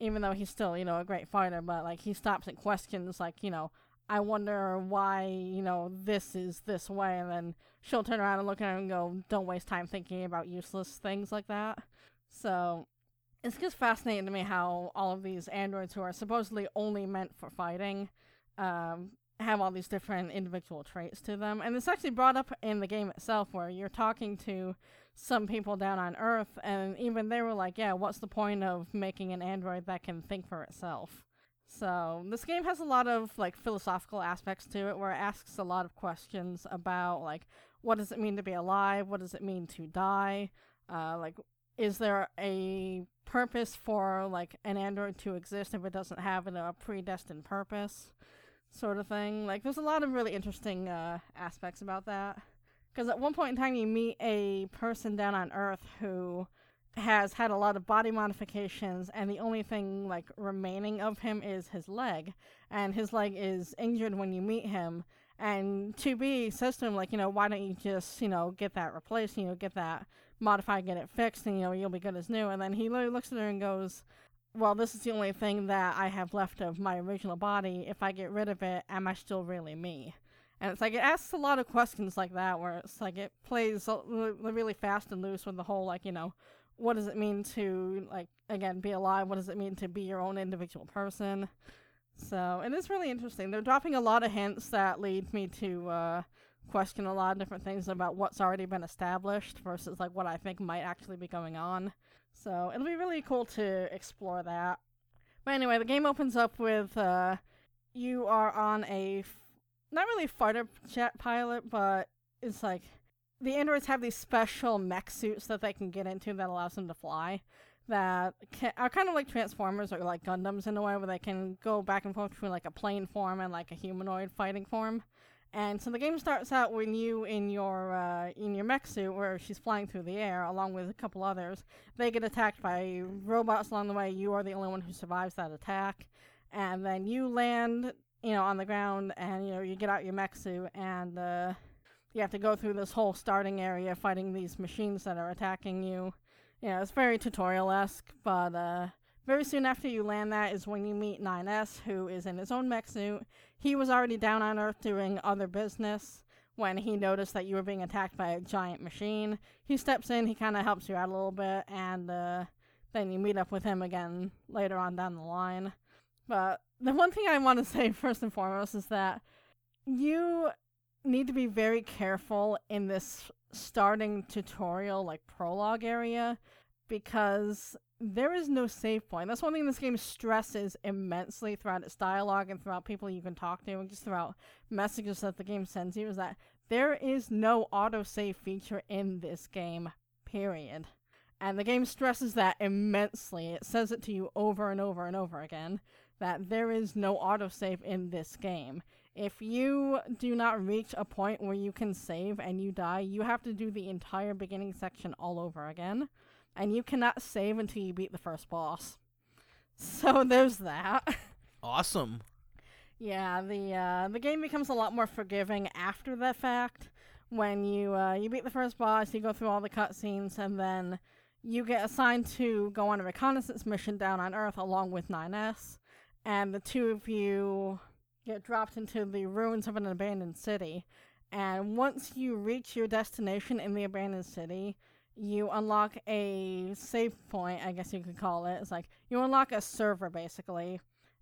S2: Even though he's still, you know, a great fighter, but like he stops at questions like, you know, I wonder why, you know, this is this way, and then she'll turn around and look at him and go, "Don't waste time thinking about useless things like that." So it's just fascinating to me how all of these androids who are supposedly only meant for fighting um, have all these different individual traits to them. And it's actually brought up in the game itself where you're talking to some people down on Earth, and even they were like, yeah, what's the point of making an android that can think for itself? So this game has a lot of like philosophical aspects to it where it asks a lot of questions about like what does it mean to be alive? What does it mean to die? Uh, like is there a purpose for like an android to exist if it doesn't have a predestined purpose sort of thing. Like there's a lot of really interesting uh, aspects about that. Because at one point in time you meet a person down on earth who has had a lot of body modifications and the only thing like remaining of him is his leg. And his leg is injured when you meet him. And 2b says to him like you know why don't you just you know get that replaced you know get that modify, and get it fixed, and you know you'll be good as new. And then he looks at her and goes, "Well, this is the only thing that I have left of my original body. If I get rid of it, am I still really me?" And it's like it asks a lot of questions like that, where it's like it plays really fast and loose with the whole like you know, what does it mean to like again be alive? What does it mean to be your own individual person? So it is really interesting. They're dropping a lot of hints that lead me to uh, question a lot of different things about what's already been established versus like what I think might actually be going on. So it'll be really cool to explore that. But anyway, the game opens up with uh, you are on a f- not really fighter jet pilot, but it's like the androids have these special mech suits that they can get into that allows them to fly. that ca- are kind of like Transformers or like Gundams in a way, where they can go back and forth between like a plane form and like a humanoid fighting form. And so the game starts out when you in your uh, in your mech suit, where she's flying through the air along with a couple others. They get attacked by robots along the way. You are the only one who survives that attack, and then you land, you know, on the ground, and you know you get out your mech suit, and uh, you have to go through this whole starting area fighting these machines that are attacking you. You know, it's very tutorial esque, but uh, very soon after you land that is when you meet 9S, who is in his own mech suit. He was already down on Earth doing other business when he noticed that you were being attacked by a giant machine. He steps in, he kind of helps you out a little bit, and uh, then you meet up with him again later on down the line. But the one thing I want to say first and foremost is that you need to be very careful in this starting tutorial, like prologue area, because there is no save point. That's one thing this game stresses immensely throughout its dialogue and throughout people you can talk to and just throughout messages that the game sends you is that there is no autosave feature in this game, period. And the game stresses that immensely. It says it to you over and over and over again that there is no autosave in this game. If you do not reach a point where you can save and you die, you have to do the entire beginning section all over again and you cannot save until you beat the first boss. So there's that.
S1: Awesome.
S2: yeah, the uh, the game becomes a lot more forgiving after the fact. When you uh, you beat the first boss, you go through all the cutscenes, and then you get assigned to go on a reconnaissance mission down on Earth along with 9S, and the two of you get dropped into the ruins of an abandoned city. And once you reach your destination in the abandoned city, you unlock a save point, I guess you could call it. It's like you unlock a server basically.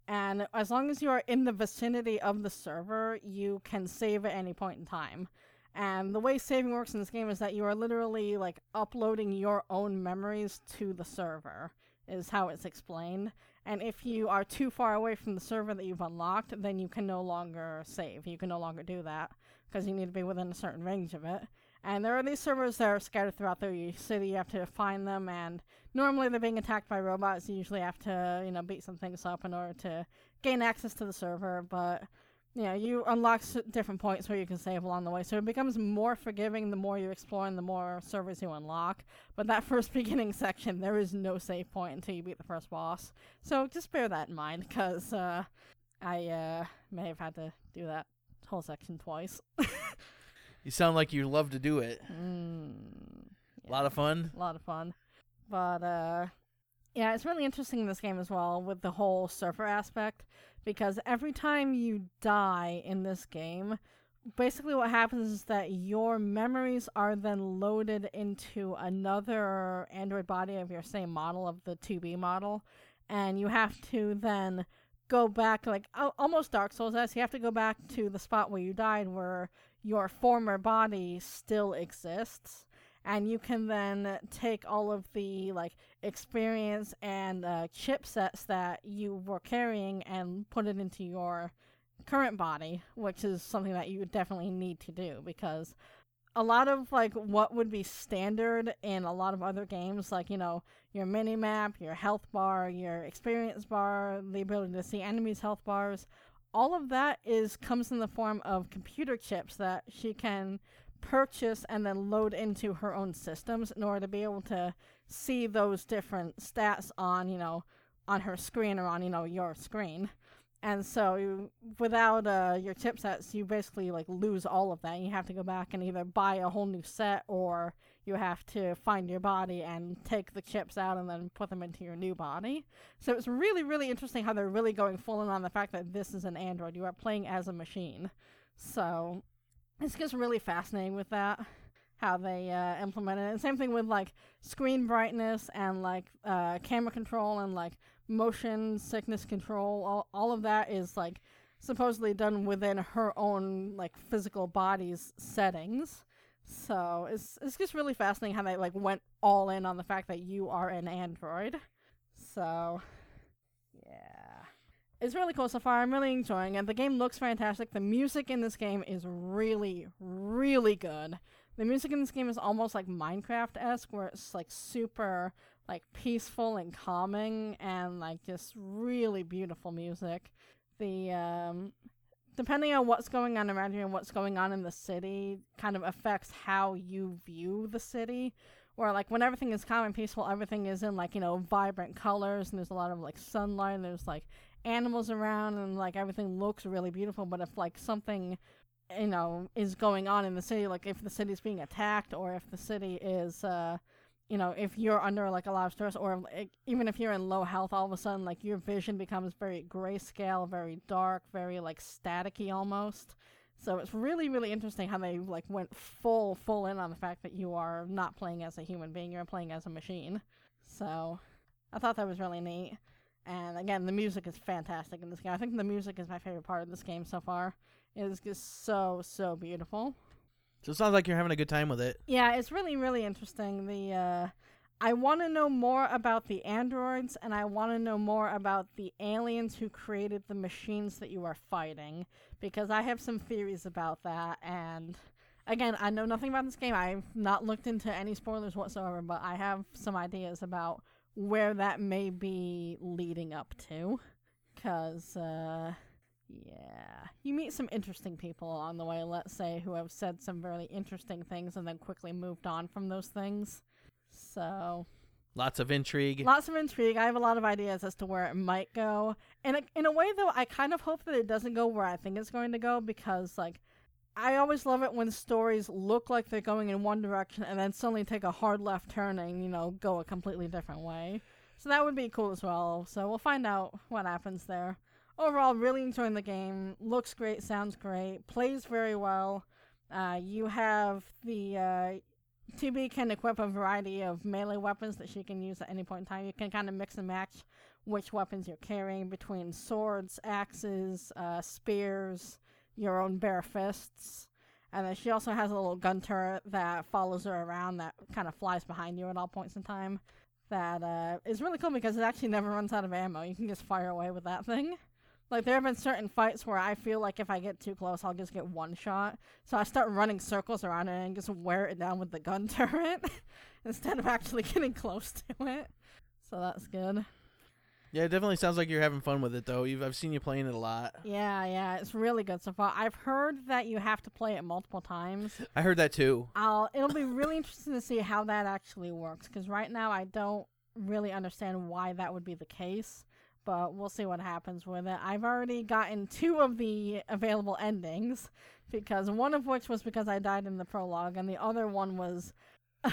S2: And as long as you are in the vicinity of the server, you can save at any point in time. And the way saving works in this game is that you are literally like uploading your own memories to the server, is how it's explained. And if you are too far away from the server that you've unlocked, then you can no longer save. You can no longer do that because you need to be within a certain range of it. And there are these servers that are scattered throughout the city. You have to find them, and normally they're being attacked by robots. You usually have to, you know, beat some things up in order to gain access to the server. But you know, you unlock different points where you can save along the way. So it becomes more forgiving the more you explore and the more servers you unlock. But that first beginning section, there is no save point until you beat the first boss. So just bear that in mind, because uh, I uh, may have had to do that whole section twice.
S1: You sound like you love to do it.
S2: Mm,
S1: A lot of fun.
S2: a lot of fun. But uh yeah, it's really interesting in this game as well with the whole server aspect because every time you die in this game, basically what happens is that your memories are then loaded into another android body of your same model of the 2B model and you have to then go back like almost Dark Souls as you have to go back to the spot where you died where your former body still exists and you can then take all of the like experience and uh, chipsets that you were carrying and put it into your current body which is something that you definitely need to do because a lot of like what would be standard in a lot of other games like you know your mini map your health bar your experience bar the ability to see enemies health bars all of that is comes in the form of computer chips that she can purchase and then load into her own systems in order to be able to see those different stats on you know on her screen or on you know your screen. And so you, without uh, your chipsets you basically like lose all of that. You have to go back and either buy a whole new set or you have to find your body and take the chips out and then put them into your new body. So it's really really interesting how they're really going full in on the fact that this is an android. You are playing as a machine. So it's just really fascinating with that how they uh, implement it. And same thing with like screen brightness and like uh, camera control and like motion sickness control. All, all of that is like supposedly done within her own like physical body's settings so it's it's just really fascinating how they like went all in on the fact that you are an android. So yeah. It's really cool so far. I'm really enjoying it. The game looks fantastic. The music in this game is really really good. The music in this game is almost like Minecraft esque, where it's like super like peaceful and calming, and like just really beautiful music. The um, depending on what's going on around you and what's going on in the city, kind of affects how you view the city. Where like when everything is calm and peaceful, everything is in like you know vibrant colors, and there's a lot of like sunlight, and there's like animals around, and like everything looks really beautiful. But if like something you know is going on in the city like if the city's being attacked or if the city is uh you know if you're under like a lot of stress or like, even if you're in low health all of a sudden like your vision becomes very grayscale very dark very like staticky almost. So it's really really interesting how they like went full full in on the fact that you are not playing as a human being you're playing as a machine. So i thought that was really neat. And again the music is fantastic in this game. I think the music is my favorite part of this game so far. It is just so so beautiful.
S1: So it sounds like you're having a good time with it.
S2: Yeah, it's really really interesting. The uh, I want to know more about the androids, and I want to know more about the aliens who created the machines that you are fighting, because I have some theories about that. And again, I know nothing about this game. I've not looked into any spoilers whatsoever, but I have some ideas about where that may be leading up to, because. Uh, yeah. You meet some interesting people along the way, let's say, who have said some very interesting things and then quickly moved on from those things. So.
S1: Lots of intrigue.
S2: Lots of intrigue. I have a lot of ideas as to where it might go. And in a way, though, I kind of hope that it doesn't go where I think it's going to go because, like, I always love it when stories look like they're going in one direction and then suddenly take a hard left turn and, you know, go a completely different way. So that would be cool as well. So we'll find out what happens there overall, really enjoying the game. Looks great, sounds great, plays very well. Uh, you have the uh, 2B can equip a variety of melee weapons that she can use at any point in time. You can kind of mix and match which weapons you're carrying between swords, axes, uh, spears, your own bare fists. And then she also has a little gun turret that follows her around that kind of flies behind you at all points in time. That uh, is really cool because it actually never runs out of ammo. You can just fire away with that thing. Like there have been certain fights where I feel like if I get too close, I'll just get one shot. So I start running circles around it and just wear it down with the gun turret instead of actually getting close to it. So that's good.
S1: Yeah, it definitely sounds like you're having fun with it though. You've I've seen you playing it a lot.
S2: Yeah, yeah, it's really good so far. I've heard that you have to play it multiple times.
S1: I heard that too.
S2: I'll it'll be really interesting to see how that actually works cuz right now I don't really understand why that would be the case but we'll see what happens with it. I've already gotten two of the available endings because one of which was because I died in the prologue, and the other one was.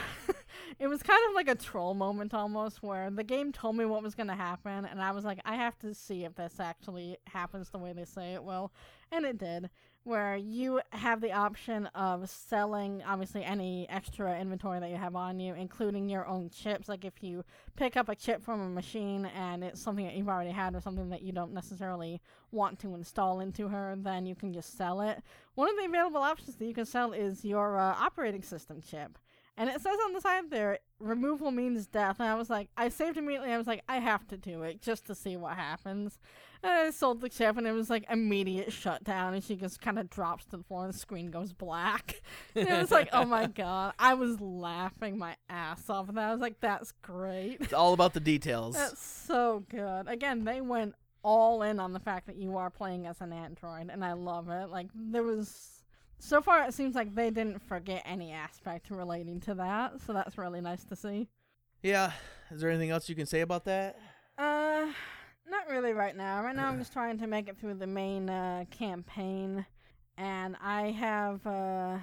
S2: it was kind of like a troll moment almost where the game told me what was going to happen and I was like I have to see if this actually happens the way they say it will and it did where you have the option of selling obviously any extra inventory that you have on you, including your own chips. Like if you pick up a chip from a machine and it's something that you've already had or something that you don't necessarily want to install into her, then you can just sell it. One of the available options that you can sell is your uh, operating system chip. And it says on the side there, removal means death. And I was like, I saved immediately. I was like, I have to do it just to see what happens. And I sold the chip, and it was like immediate shutdown. And she just kind of drops to the floor, and the screen goes black. and it was like, oh my god. I was laughing my ass off. And I was like, that's great.
S1: It's all about the details.
S2: That's so good. Again, they went all in on the fact that you are playing as an android, and I love it. Like, there was so far it seems like they didn't forget any aspect relating to that, so that's really nice to see.
S1: Yeah. Is there anything else you can say about that?
S2: Uh, not really right now. Right now, I'm just trying to make it through the main uh, campaign, and I have uh,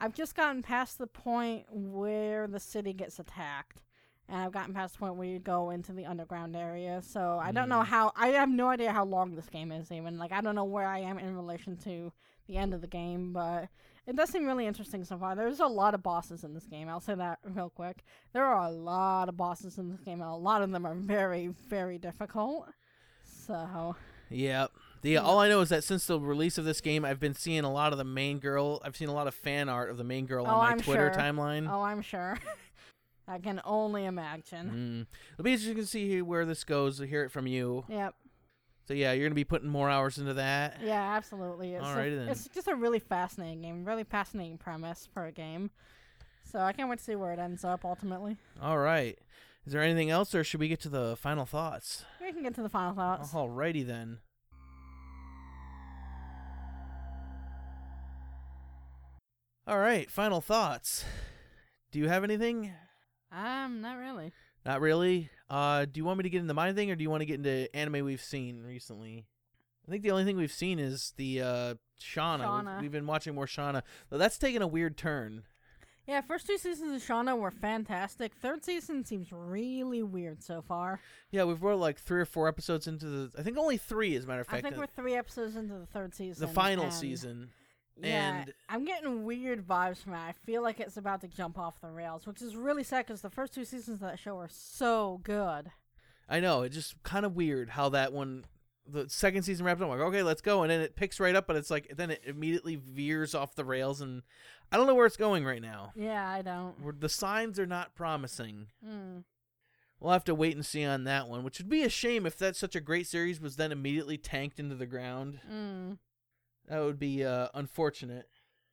S2: I've just gotten past the point where the city gets attacked, and I've gotten past the point where you go into the underground area. So I don't know
S1: Mm.
S2: how. I have no idea how long this game is even. Like I don't know where I am in relation to the end of the game, but it does seem really interesting so far. There's a lot of bosses in this game. I'll say that real quick. There are a lot of bosses in this game, and a lot of them are very, very difficult. So
S1: Yeah. The all I know is that since the release of this game, I've been seeing a lot of the main girl. I've seen a lot of fan art of the main girl on
S2: Oh,
S1: my
S2: I'm
S1: Twitter
S2: sure.
S1: timeline.
S2: Oh, I'm sure. I can only imagine.
S1: Mm. It'll be interesting to see where this goes. Hear it from you.
S2: Yep.
S1: So yeah, you're gonna be putting more hours into that.
S2: Yeah, absolutely. It's, a-
S1: then.
S2: it's just a really fascinating game, really fascinating premise for a game. So I can't wait to see where it ends up ultimately.
S1: All right. Is there anything else, or should we get to the final thoughts?
S2: We can get to the final thoughts.
S1: Alrighty then. All right, final thoughts. Do you have anything?
S2: Um, not really.
S1: Not really. Uh, do you want me to get into my thing, or do you want to get into anime we've seen recently? I think the only thing we've seen is the uh, Shana. We've- We've, been watching more Shana, though that's taken a weird turn.
S2: Yeah, first two seasons of Shana were fantastic. Third season seems really weird so far.
S1: Yeah, we've brought like three or four episodes into the. I think only three, as a matter of fact.
S2: I think
S1: uh,
S2: we're three episodes into the third season.
S1: the final season.
S2: Yeah,
S1: and-
S2: I'm getting weird vibes from it. I feel like it's about to jump off the rails, which is really sad because the first two seasons of that show are so good.
S1: I know it's just kind of weird how that one, the second season wrapped up. I'm like, okay, let's go, and then it picks right up, but it's like then it immediately veers off the rails, and I don't know where it's going right now.
S2: Yeah, I don't.
S1: We're, the signs are not promising.
S2: Mm.
S1: We'll have to wait and see on that one, which would be a shame if that's such a great series was then immediately tanked into the ground.
S2: Mm.
S1: That would be uh, unfortunate.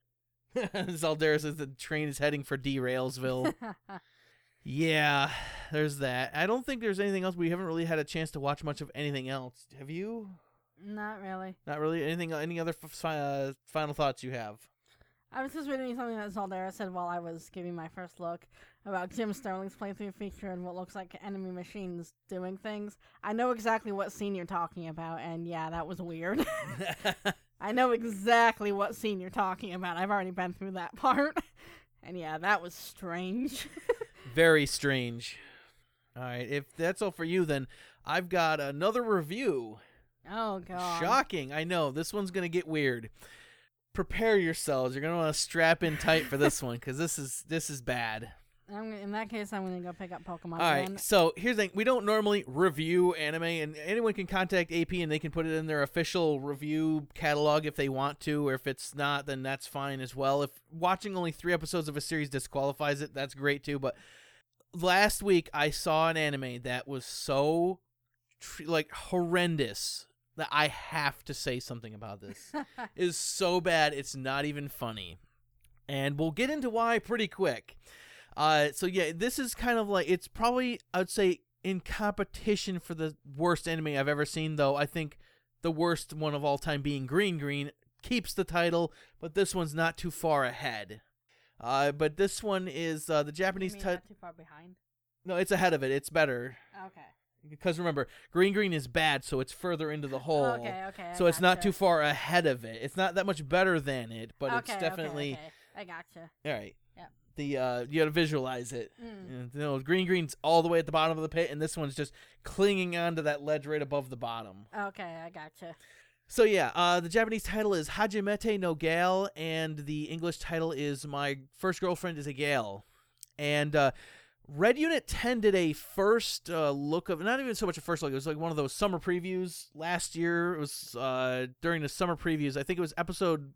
S1: Zaldera says the train is heading for Derailsville. yeah, there's that. I don't think there's anything else. We haven't really had a chance to watch much of anything else. Have you?
S2: Not really.
S1: Not really. Anything? Any other f- uh, final thoughts you have?
S2: I was just reading something that Zaldera said while I was giving my first look about Jim Sterling's playthrough feature and what looks like enemy machines doing things. I know exactly what scene you're talking about, and yeah, that was weird. I know exactly what scene you're talking about. I've already been through that part. And yeah, that was strange.
S1: Very strange. All right. If that's all for you, then I've got another review.
S2: oh god.
S1: Shocking. I know. This one's going to get weird. Prepare yourselves. You're going to want to strap in tight for this one cuz this is this is bad.
S2: I'm, in that case, I'm gonna go pick up Pokemon
S1: All right.
S2: again.
S1: So, here's the thing. We don't normally review anime and anyone can contact AP and they can put it in their official review catalog if they want to or if it's not then that's fine as well. If watching only 3 episodes of a series disqualifies it, that's great too, but last week I saw an anime that was so like horrendous that I have to say something about this. is so bad it's not even funny. And we'll get into why pretty quick. Uh so yeah, this is kind of like it's probably I would say in competition for the worst anime I've ever seen though. I think the worst one of all time being Green Green keeps the title, but this one's not too far ahead. Uh, but this one is uh, the Japanese title.
S2: not too far behind.
S1: No, it's ahead of it. It's better
S2: Okay.
S1: because remember, Green Green is bad, so it's further into the hole.
S2: Okay. Okay. I
S1: So it's not too far ahead of it. It's not that much better than it, but
S2: okay,
S1: it's
S2: okay,
S1: definitely
S2: okay. I gotcha.
S1: all right. The uh, you got to visualize it.
S2: Mm.
S1: You know, Green Green's all the way at the bottom of the pit, and this one's just clinging onto that ledge right above the bottom.
S2: Okay, I gotcha.
S1: So yeah, uh, the Japanese title is Hajimete no Gal, and the English title is My First Girlfriend is a Gal. And uh, Red Unit 10 did a first uh, look of, not even so much a first look, it was like one of those summer previews last year. It was uh, during the summer previews. I think it was episode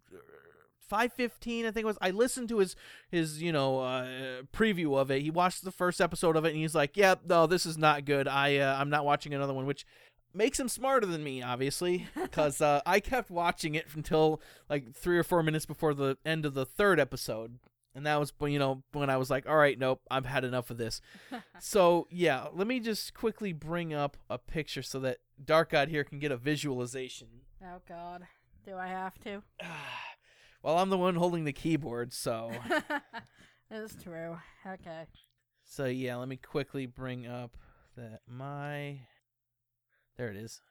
S1: 515 i think it was. I listened to his his you know uh, preview of it. He watched the first episode of it and he's like yeah no this is not good. I uh, i'm not watching another one which makes him smarter than me obviously because uh, i kept watching it until like three or four minutes before the end of the third episode. And that was you know when i was like all right nope i've had enough of this. So yeah let me just quickly bring up a picture so that dark god here can get a visualization.
S2: Oh God, do I have to?
S1: well i'm the one holding the keyboard so.
S2: It's true. Okay.
S1: so yeah let me quickly bring up that my there it is.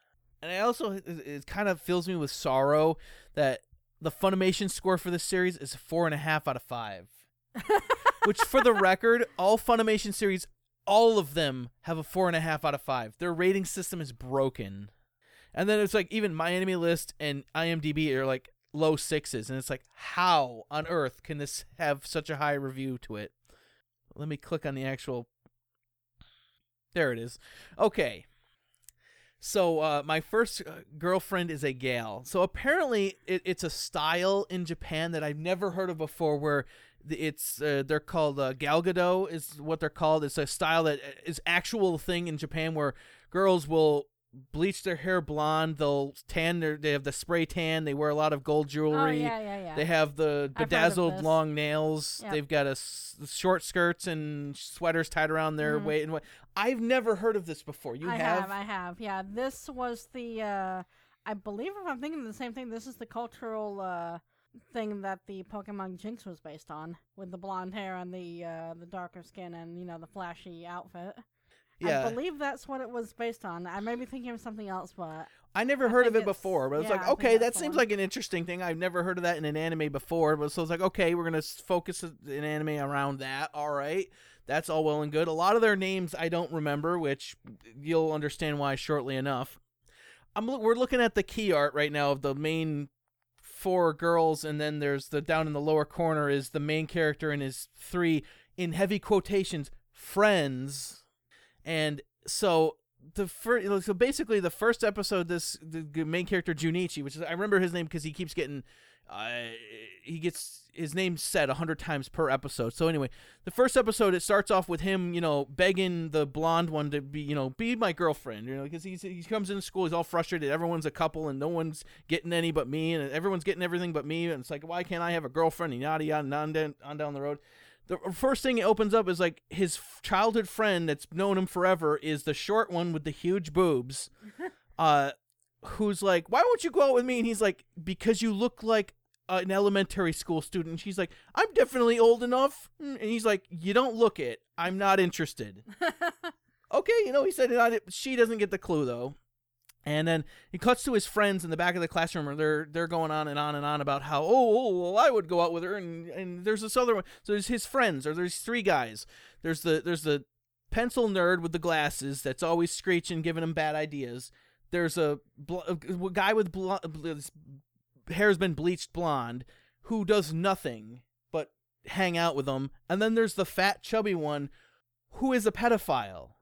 S1: And i also it, it kind of fills me with sorrow that the funimation score for this series is four and a half out of five. Which for the record all funimation series all of them have a four and a half out of five. Their rating system is broken. And then it's like even MyAnimeList and imdb are like low sixes and it's like how on earth can this have such a high review to it? Let me click on the actual there it is. Okay. So uh, my first uh, girlfriend is a gal. So apparently it, it's a style in japan that i've never heard of before where it's uh, they're called uh, galgado is what they're called. It's a style that is actual thing in japan where girls will bleach their hair blonde. They'll tan their. They have the spray tan. They wear a lot of gold jewelry.
S2: Oh
S1: jewelry.
S2: yeah, yeah, yeah.
S1: They have the
S2: I've heard of
S1: bedazzled long nails.
S2: Yep.
S1: They've got a s- short skirts and sweaters tied around their
S2: Mhm.
S1: waist. And what? I've never heard of this before. You
S2: I
S1: have?
S2: have, I have. Yeah, this was the. uh I believe if I'm thinking the same thing, this is the cultural uh thing that the Pokemon Jynx was based on, with the blonde hair and the uh the darker skin and you know the flashy outfit.
S1: Yeah.
S2: I believe that's what it was based on. I may be thinking of something else, but
S1: I never
S2: I
S1: heard of it before, but it's
S2: yeah,
S1: like, okay, that seems
S2: one.
S1: like an interesting thing. I've never heard of that in an anime before, but so it's like, okay, we're gonna focus an anime around that. All right, that's all well and good. A lot of their names I don't remember, which you'll understand why shortly enough. I'm we're looking at the key art right now of the main four girls, and then there's the down in the lower corner is the main character and his three in heavy quotations friends, and so the first so basically the first episode this the main character Junichi which is I remember his name because he keeps getting uh, he gets his name said a hundred times per episode. So anyway the first episode it starts off with him you know begging the blonde one to be you know be my girlfriend you know because he's he comes into school he's all frustrated everyone's a couple and no one's getting any but me and everyone's getting everything but me and it's like why can't I have a girlfriend? And yada yada and on down, on down the road the first thing it opens up is like his f- childhood friend that's known him forever is the short one with the huge boobs uh who's like why won't you go out with me? And he's like because you look like an elementary school student. And she's like i'm definitely old enough. Mm, and he's like you don't look it. I'm not interested. Okay you know he said it it she doesn't get the clue though and then he cuts to his friends in the back of the classroom, and they're they're going on and on and on about how oh, oh well I would go out with her, and and there's this other one. So there's his friends, or there's three guys. There's the there's the pencil nerd with the glasses that's always screeching, giving him bad ideas. There's a, bl- a guy with bl- hair's been bleached blonde who does nothing but hang out with them, and then there's the fat chubby one who is a pedophile.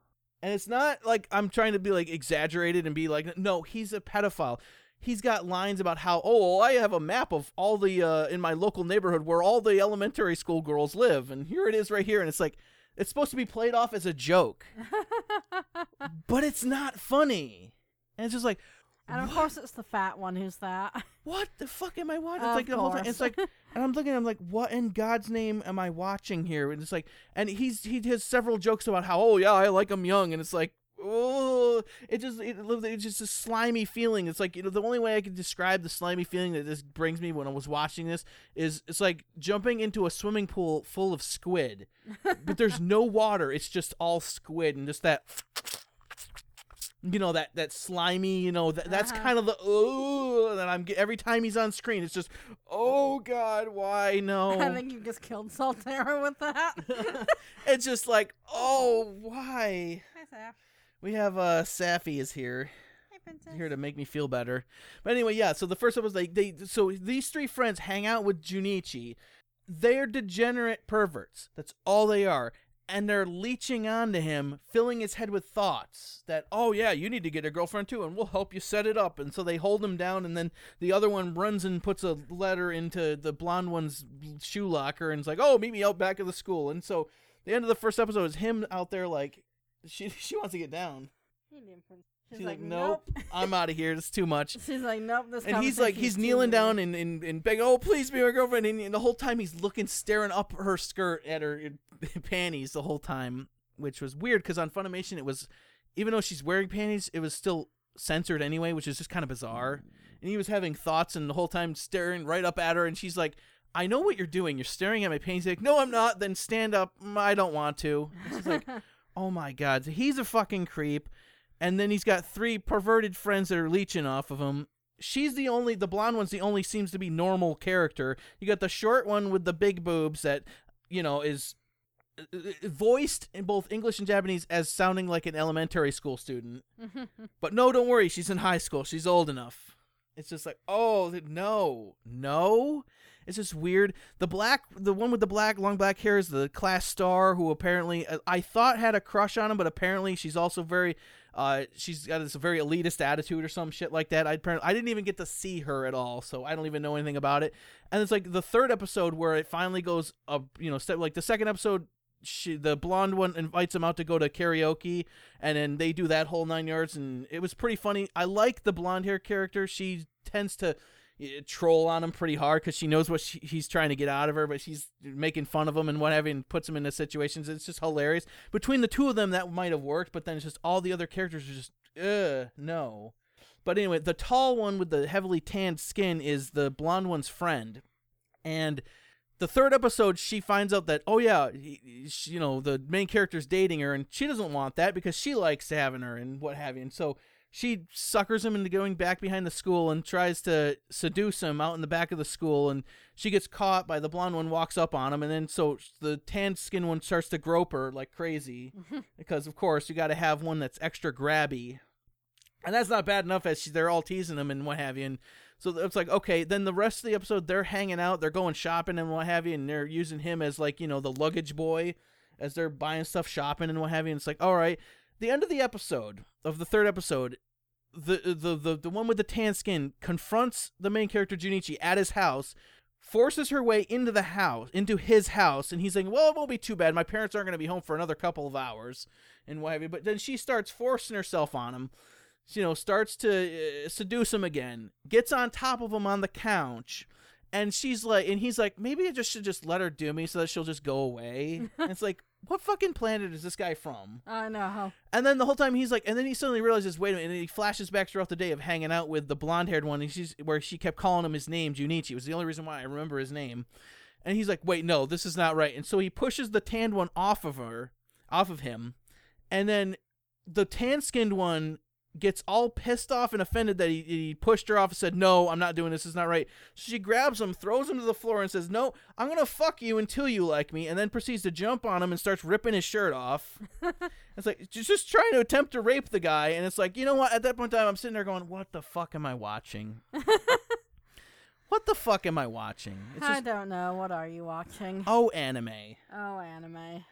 S1: And it's not like I'm trying to be like exaggerated and be like, no, he's a pedophile. He's got lines about how, oh, I have a map of all the uh, in my local neighborhood where all the elementary school girls live, and here it is right here. And it's like, it's supposed to be played off as a joke, but it's not funny. And it's just like,
S2: and of
S1: what?
S2: course it's the fat one who's that.
S1: what the fuck am I watching?
S2: Of
S1: It's like the whole time. It's like, and I'm looking. I'm like, what in God's name am I watching here? And it's like, and he's he has several jokes about how, oh yeah, I like him young, and it's like, oh, it just it, it's just a slimy feeling. It's like you know the only way I could describe the slimy feeling that this brings me when I was watching this is it's like jumping into a swimming pool full of squid, but there's no water. It's just all squid and just that. You know that that slimy, you know that that's
S2: Uh-huh.
S1: kind of the oh that I'm every time he's on screen. It's just oh god, why no?
S2: I think you just killed Saltera with that.
S1: it's just like oh why?
S2: Hi, Saf.
S1: We have uh Safi is here here to make me feel better. But anyway, yeah. So the first one was like they. So these three friends hang out with Junichi. They're degenerate perverts. That's all they are. And they're leeching onto him, filling his head with thoughts that, oh yeah, you need to get a girlfriend too, and we'll help you set it up. And so they hold him down, and then the other one runs and puts a letter into the blonde one's shoe locker, and it's like, oh, meet me out back of the school. And so the end of the first episode is him out there like, she she wants to get down.
S2: Princess.
S1: She's, like, nope, I'm out of here. It's too much.
S2: She's like, nope. This
S1: And he's like, he's kneeling down and, and, and begging, oh, please be my girlfriend. And, and the whole time he's looking, staring up her skirt at her panties the whole time, which was weird because on Funimation it was, even though she's wearing panties, it was still censored anyway, which is just kind of bizarre. And he was having thoughts and the whole time staring right up at her. And she's like, I know what you're doing. You're staring at my panties. He's like, no, I'm not. Then stand up. "Mm, I don't want to. And she's like, oh my God. He's a fucking creep. And then he's got three perverted friends that are leeching off of him. She's the only, the blonde one's the only seems to be normal character. You got the short one with the big boobs that, you know, is uh, uh, voiced in both English and Japanese as sounding like an elementary school student. But no, don't worry, she's in high school. She's old enough. It's just like, oh no, no. It's just weird. The black, the one with the black, long black hair is the class star who apparently uh, I thought had a crush on him, but apparently she's also very, uh, she's got this very elitist attitude or some shit like that. I I didn't even get to see her at all, so I don't even know anything about it. And it's like the third episode where it finally goes, uh, you know, step like the second episode she the blonde one invites him out to go to karaoke, and then they do that whole nine yards, and it was pretty funny. I like the blonde hair character. She tends to troll on him pretty hard because she knows what she, he's trying to get out of her, but she's making fun of him and whatever, and puts him into situations. It's just hilarious. Between the two of them, that might have worked, but then it's just all the other characters are just, ugh, no. But anyway, the tall one with the heavily tanned skin is the blonde one's friend, and the third episode, she finds out that oh yeah, he, she, you know the main character's dating her, and she doesn't want that because she likes having her and what have you. And so she suckers him into going back behind the school and tries to seduce him out in the back of the school. And she gets caught by the blonde one, walks up on him, and then so the tan skin one starts to grope her like crazy because of course you got to have one that's extra grabby. And that's not bad enough as she, they're all teasing him and what have you. And so it's like, okay, then the rest of the episode, they're hanging out, they're going shopping and what have you, and they're using him as like, you know, the luggage boy as they're buying stuff, shopping and what have you. And it's like, all right, the end of the episode of the third episode, the the the, the one with the tan skin confronts the main character Junichi at his house, forces her way into the house, into his house, and he's like, well, it won't be too bad. My parents aren't going to be home for another couple of hours and what have you. But then she starts forcing herself on him you know, starts to uh, seduce him again, gets on top of him on the couch, and she's like, and he's like, maybe I just should just let her do me so that she'll just go away. and it's like, what fucking planet is this guy from?
S2: I know.
S1: And then the whole time he's like, and then he suddenly realizes, wait a minute, and he flashes back throughout the day of hanging out with the blonde haired one, and she's where she kept calling him his name, Junichi. It was the only reason why I remember his name. And he's like, wait, no, this is not right. And so he pushes the tanned one off of her, off of him, and then the tan skinned one gets all pissed off and offended that he, he pushed her off and said, No, I'm not doing this. It's not right. So she grabs him, throws him to the floor, and says, No, I'm going to fuck you until you like me. And then proceeds to jump on him and starts ripping his shirt off. it's like, she's just trying to attempt to rape the guy. And it's like, you know what? At that point in time, I'm sitting there going, What the fuck am I watching? what the fuck am I watching?
S2: It's I just, don't know. What are you watching?
S1: Oh, anime.
S2: Oh, anime.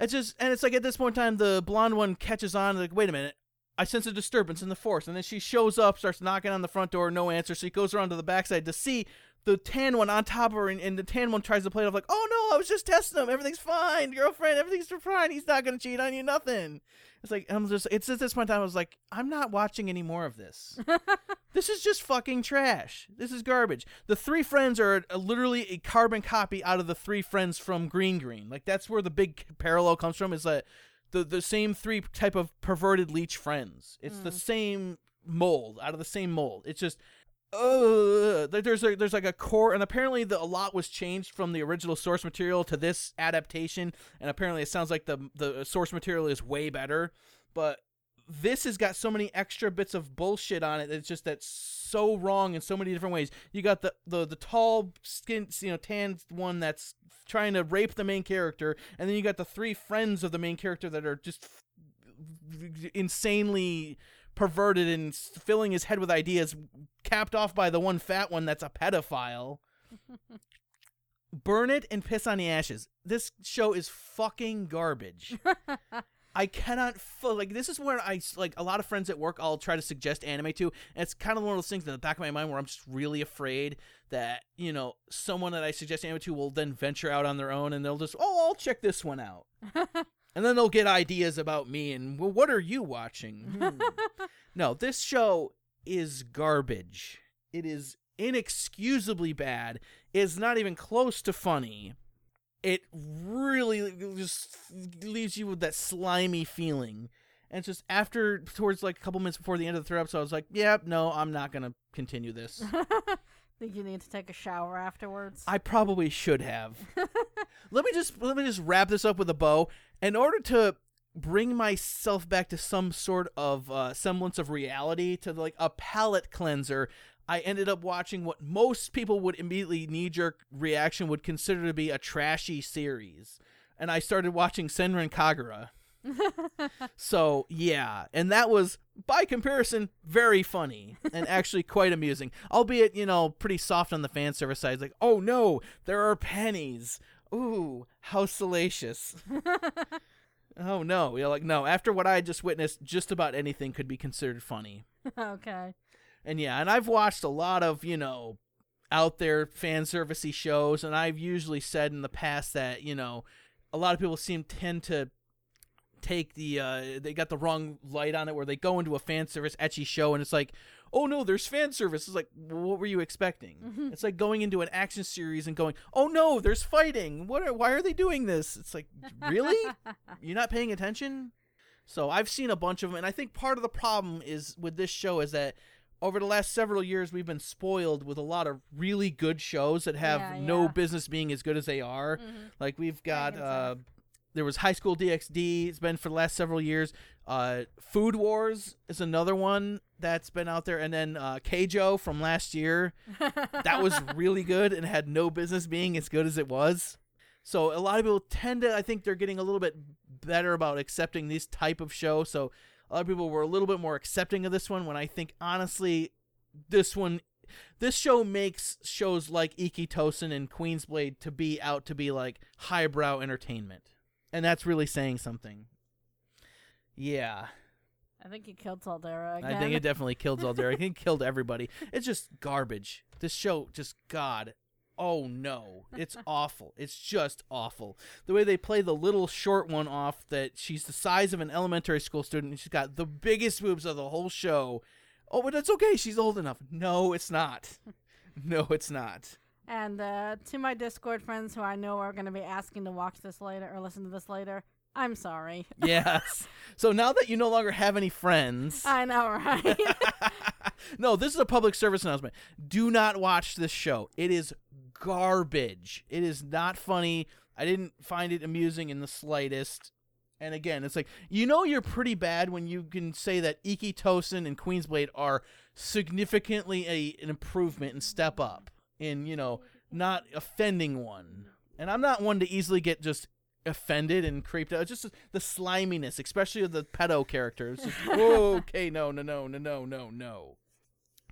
S1: It's just, and it's like at this point in time, the blonde one catches on. Like, wait a minute, I sense a disturbance in the force. And then she shows up, starts knocking on the front door, no answer. So he goes around to the backside to see the tan one on top of her, and, and the tan one tries to play it off like, oh no, I was just testing him. Everything's fine, girlfriend. Everything's fine. He's not going to cheat on you, nothing. It's like, I'm just, it's at this point in time, I was like, I'm not watching any more of this. this is just fucking trash. This is garbage. The three friends are uh, literally a carbon copy out of the three friends from Green Green. Like, that's where the big parallel comes from, is that the the same three type of perverted leech friends. It's mm. the same mold out of the same mold. It's just uh, there's a, there's like a core, and apparently the, a lot was changed from the original source material to this adaptation, and apparently it sounds like the the source material is way better, but this has got so many extra bits of bullshit on it. It's just that's so wrong in so many different ways. You got the the the tall skin, you know, tan one that's trying to rape the main character, and then you got the three friends of the main character that are just f- insanely perverted and filling his head with ideas, capped off by the one fat one that's a pedophile. Burn it and piss on the ashes. This show is fucking garbage. I cannot feel like this is where I like a lot of friends at work. I'll try to suggest anime to, and it's kind of one of those things in the back of my mind where I'm just really afraid that you know someone that I suggest anime to will then venture out on their own, and they'll just oh I'll check this one out, and then they'll get ideas about me and well what are you watching? Hmm. no, this show is garbage. It is inexcusably bad. It's not even close to funny it really just leaves you with that slimy feeling. And it's just after, towards like a couple minutes before the end of the third episode, I was like, "Yeah, no, I'm not gonna continue this."
S2: Think you need to take a shower afterwards?
S1: I probably should have. let me just let me just wrap this up with a bow. In order to bring myself back to some sort of uh, semblance of reality, to like a palate cleanser, I ended up watching what most people would immediately knee jerk reaction would consider to be a trashy series. And I started watching Senran Kagura. so, yeah. And that was, by comparison, very funny and actually quite amusing. Albeit, you know, pretty soft on the fan service side. Like, oh no, there are pennies. Ooh, how salacious. oh no. You're like, no, after what I just witnessed, just about anything could be considered funny.
S2: okay.
S1: And yeah, and I've watched a lot of, you know, out there fan servicey shows, and I've usually said in the past that, you know, a lot of people seem tend to take the uh they got the wrong light on it where they go into a fan service ecchi show and it's like oh no there's fan service. It's like what were you expecting?
S2: Mhm.
S1: it's like going into an action series and going oh no there's fighting. What are, why are they doing this? It's like really? You're not paying attention? So i've seen a bunch of them and i think part of the problem is with this show is that over the last several years we've been spoiled with a lot of really good shows that have
S2: Yeah,
S1: no
S2: yeah.
S1: business being as good as they are
S2: Mhm.
S1: like we've got uh there was High School DxD. It's been for the last several years. Uh, Food Wars is another one that's been out there, and then uh, Keijo from last year. That was really good and had no business being as good as it was. So a lot of people tend to, I think, they're getting a little bit better about accepting this type of show. So a lot of people were a little bit more accepting of this one. When I think honestly, this one this show makes shows like Ikki Tousen and Queensblade to be out to be like highbrow entertainment. And that's really saying something. Yeah.
S2: I think you killed Soldera again.
S1: I think it definitely killed Zaldera. I think it killed everybody. It's just garbage. This show just God. Oh no. It's awful. It's just awful. The way they play the little short one off that she's the size of an elementary school student and she's got the biggest boobs of the whole show. Oh, but it's okay. She's old enough. No, it's not. No, it's not.
S2: And uh, to my Discord friends who I know are going to be asking to watch this later or listen to this later, I'm sorry.
S1: Yes. So now that you no longer have any friends,
S2: I know, right?
S1: no, this is a public service announcement. Do not watch this show. It is garbage. It is not funny. I didn't find it amusing in the slightest. And again, it's like you know you're pretty bad when you can say that Ikki Tousen and Queensblade are significantly a, an improvement and step up in you know not offending one. And I'm not one to easily get just offended and creeped out. Just the sliminess, especially of the pedo characters. Just, "Whoa, okay, no, no, no, no, no, no, no.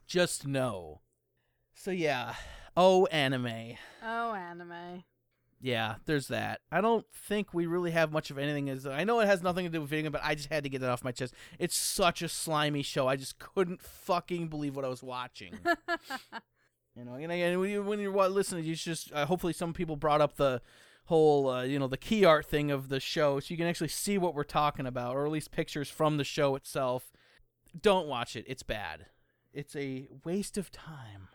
S1: Just no. So yeah. Oh, anime.
S2: oh, anime.
S1: Yeah, there's that. I don't think we really have much of anything. As I know it has nothing to do with video, but I just had to get that off my chest. It's such a slimy show. I just couldn't fucking believe what I was watching. you know, and again, when, you, when you're listening, you just uh, hopefully some people brought up the whole uh, you know the key art thing of the show, so you can actually see what we're talking about, or at least pictures from the show itself. Don't watch it. It's bad. It's a waste of time.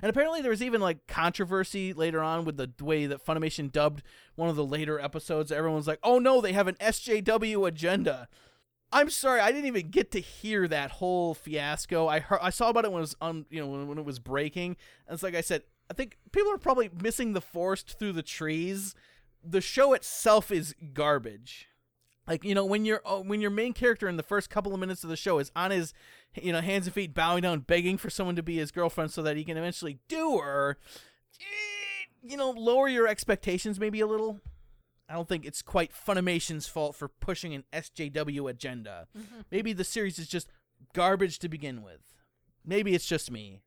S1: And apparently there was even like controversy later on with the way that Funimation dubbed one of the later episodes. Everyone's like, "Oh no, they have an SJW agenda." I'm sorry, I didn't even get to hear that whole fiasco. I heard, I saw about it when it was on, you know, when, when it was breaking. And it's like I said, I think people are probably missing the forest through the trees. The show itself is garbage. Like you know, when your oh, when your main character in the first couple of minutes of the show is on his, you know, hands and feet bowing down, begging for someone to be his girlfriend so that he can eventually do her. eh, You know, lower your expectations maybe a little. I don't think it's quite Funimation's fault for pushing an SJW agenda. Maybe the series is just garbage to begin with. Maybe it's just me.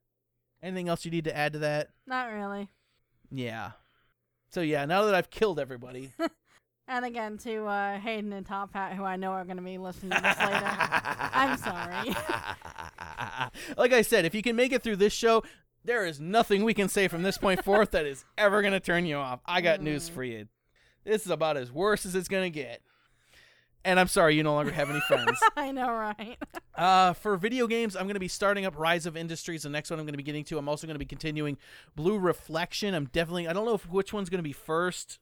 S1: Anything else you need to add to that?
S2: Not really.
S1: Yeah. So yeah, now that I've killed everybody,
S2: And again, to uh, Hayden and Top Hat, who I know are going to be listening to this later. I'm sorry.
S1: like I said, if you can make it through this show, there is nothing we can say from this point forth that is ever going to turn you off. I got news
S2: Mm.
S1: for you. This is about as worse as it's going to get. And I'm sorry you no longer have any friends.
S2: I know, right?
S1: Uh, for video games, I'm going to be starting up Rise of Industries. The next one I'm going to be getting to. I'm also going to be continuing Blue Reflection. I'm definitely. I don't know if which one's going to be first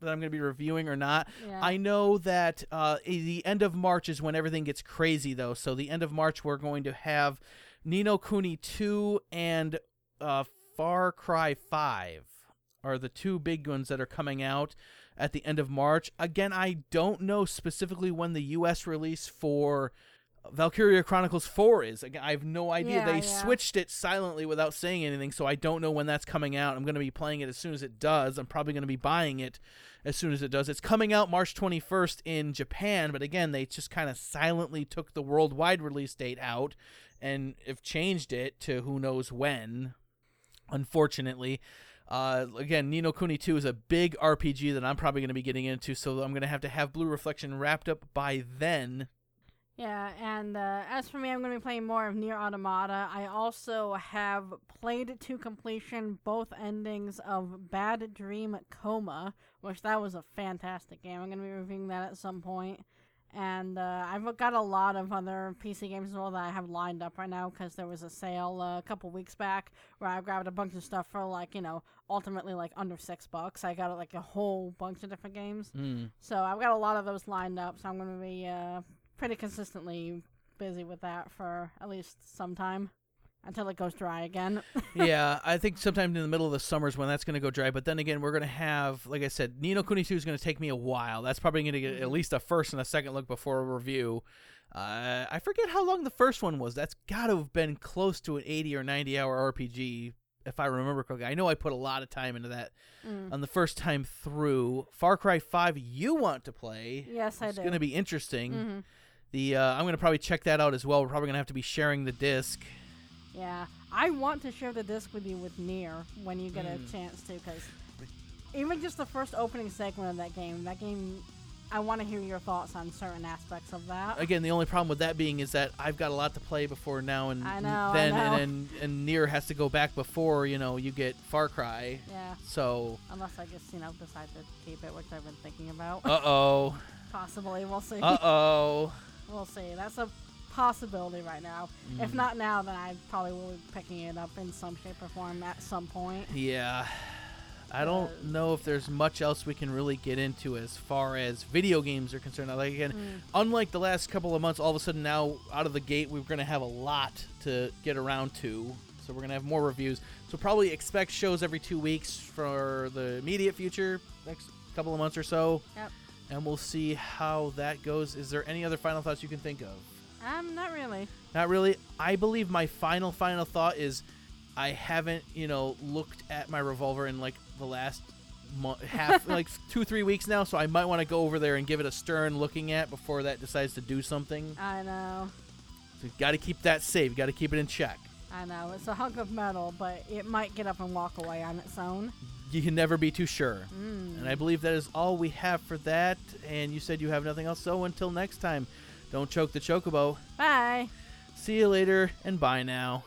S1: that I'm going to be reviewing or not.
S2: Yeah.
S1: I know that uh, the end of March is when everything gets crazy, though. So the end of March, we're going to have Ni no Kuni 2 and uh, Far Cry 5 are the two big ones that are coming out at the end of March. Again, I don't know specifically when the U.S. release for Valkyria Chronicles 4 is. Again, I have no idea.
S2: Yeah,
S1: they
S2: yeah.
S1: switched it silently without saying anything, so I don't know when that's coming out. I'm going to be playing it as soon as it does. I'm probably going to be buying it as soon as it does. It's coming out March 21st in Japan, but again, they just kind of silently took the worldwide release date out and have changed it to who knows when, unfortunately. Uh, again, Ni no Kuni 2 is a big RPG that I'm probably going to be getting into, so I'm going to have to have Blue Reflection wrapped up by then.
S2: Yeah, and uh, as for me, I'm going to be playing more of NieR: Automata. I also have played to completion both endings of Bad Dream Coma, which that was a fantastic game. I'm going to be reviewing that at some point. And uh, I've got a lot of other PC games as well that I have lined up right now because there was a sale uh, a couple weeks back where I grabbed a bunch of stuff for like, you know, ultimately like under six bucks. I got like a whole bunch of different games.
S1: Mm.
S2: So I've got a lot of those lined up. So I'm going to be uh, pretty consistently busy with that for at least some time until it goes dry again.
S1: yeah, I think sometime in the middle of the summer is when that's going to go dry. But then again, we're going to have, like I said, Ni no Kuni 2 is going to take me a while. That's probably going to get at least a first and a second look before a review. Uh, I forget how long the first one was. That's got to have been close to an 80 or 90 hour RPG, if I remember correctly. I know I put a lot of time into that
S2: Mm.
S1: on the first time through. Far Cry 5, you want to play.
S2: Yes, I
S1: It's
S2: do.
S1: going to be interesting.
S2: hmm
S1: The uh, I'm going to probably check that out as well. We're probably going to have to be sharing the disc.
S2: Yeah, I want to share the disc with you with Nier when you get
S1: Mm.
S2: a chance to, because even just the first opening segment of that game, that game, I want to hear your thoughts on certain aspects of that.
S1: Again, the only problem with that being is that I've got a lot to play before now and
S2: know,
S1: then, and then and Nier has to go back before you know you get Far Cry.
S2: yeah,
S1: So,
S2: unless I just you know decide to keep it, which I've been thinking about.
S1: uh oh,
S2: Possibly, we'll see.
S1: uh oh.
S2: We'll see. That's a possibility right now. If
S1: Mm.
S2: not now, then I probably will be picking it up in some shape or form at some point.
S1: Yeah. I don't know if there's much else we can really get into as far as video games are concerned. Like again,
S2: Mm.
S1: unlike the last couple of months, all of a sudden now out of the gate we're going to have a lot to get around to. So we're going to have more reviews. So probably expect shows every two weeks for the immediate future, next couple of months or so.
S2: Yep.
S1: And we'll see how that goes. Is there any other final thoughts you can think of?
S2: Um, not really.
S1: Not really. I believe my final final thought is I haven't, you know, looked at my revolver in like the last mo- half like 2 3 weeks now, so I might want to go over there and give it a stern looking at before that decides to do something.
S2: I know.
S1: So we've got to keep that safe. Got to keep it in check.
S2: I know. It's a hunk of metal, but it might get up and walk away on its own.
S1: You can never be too sure.
S2: Mm.
S1: And I believe that is all we have for that. And you said you have nothing else. So until next time, don't choke the chocobo.
S2: Bye.
S1: See you later and bye now.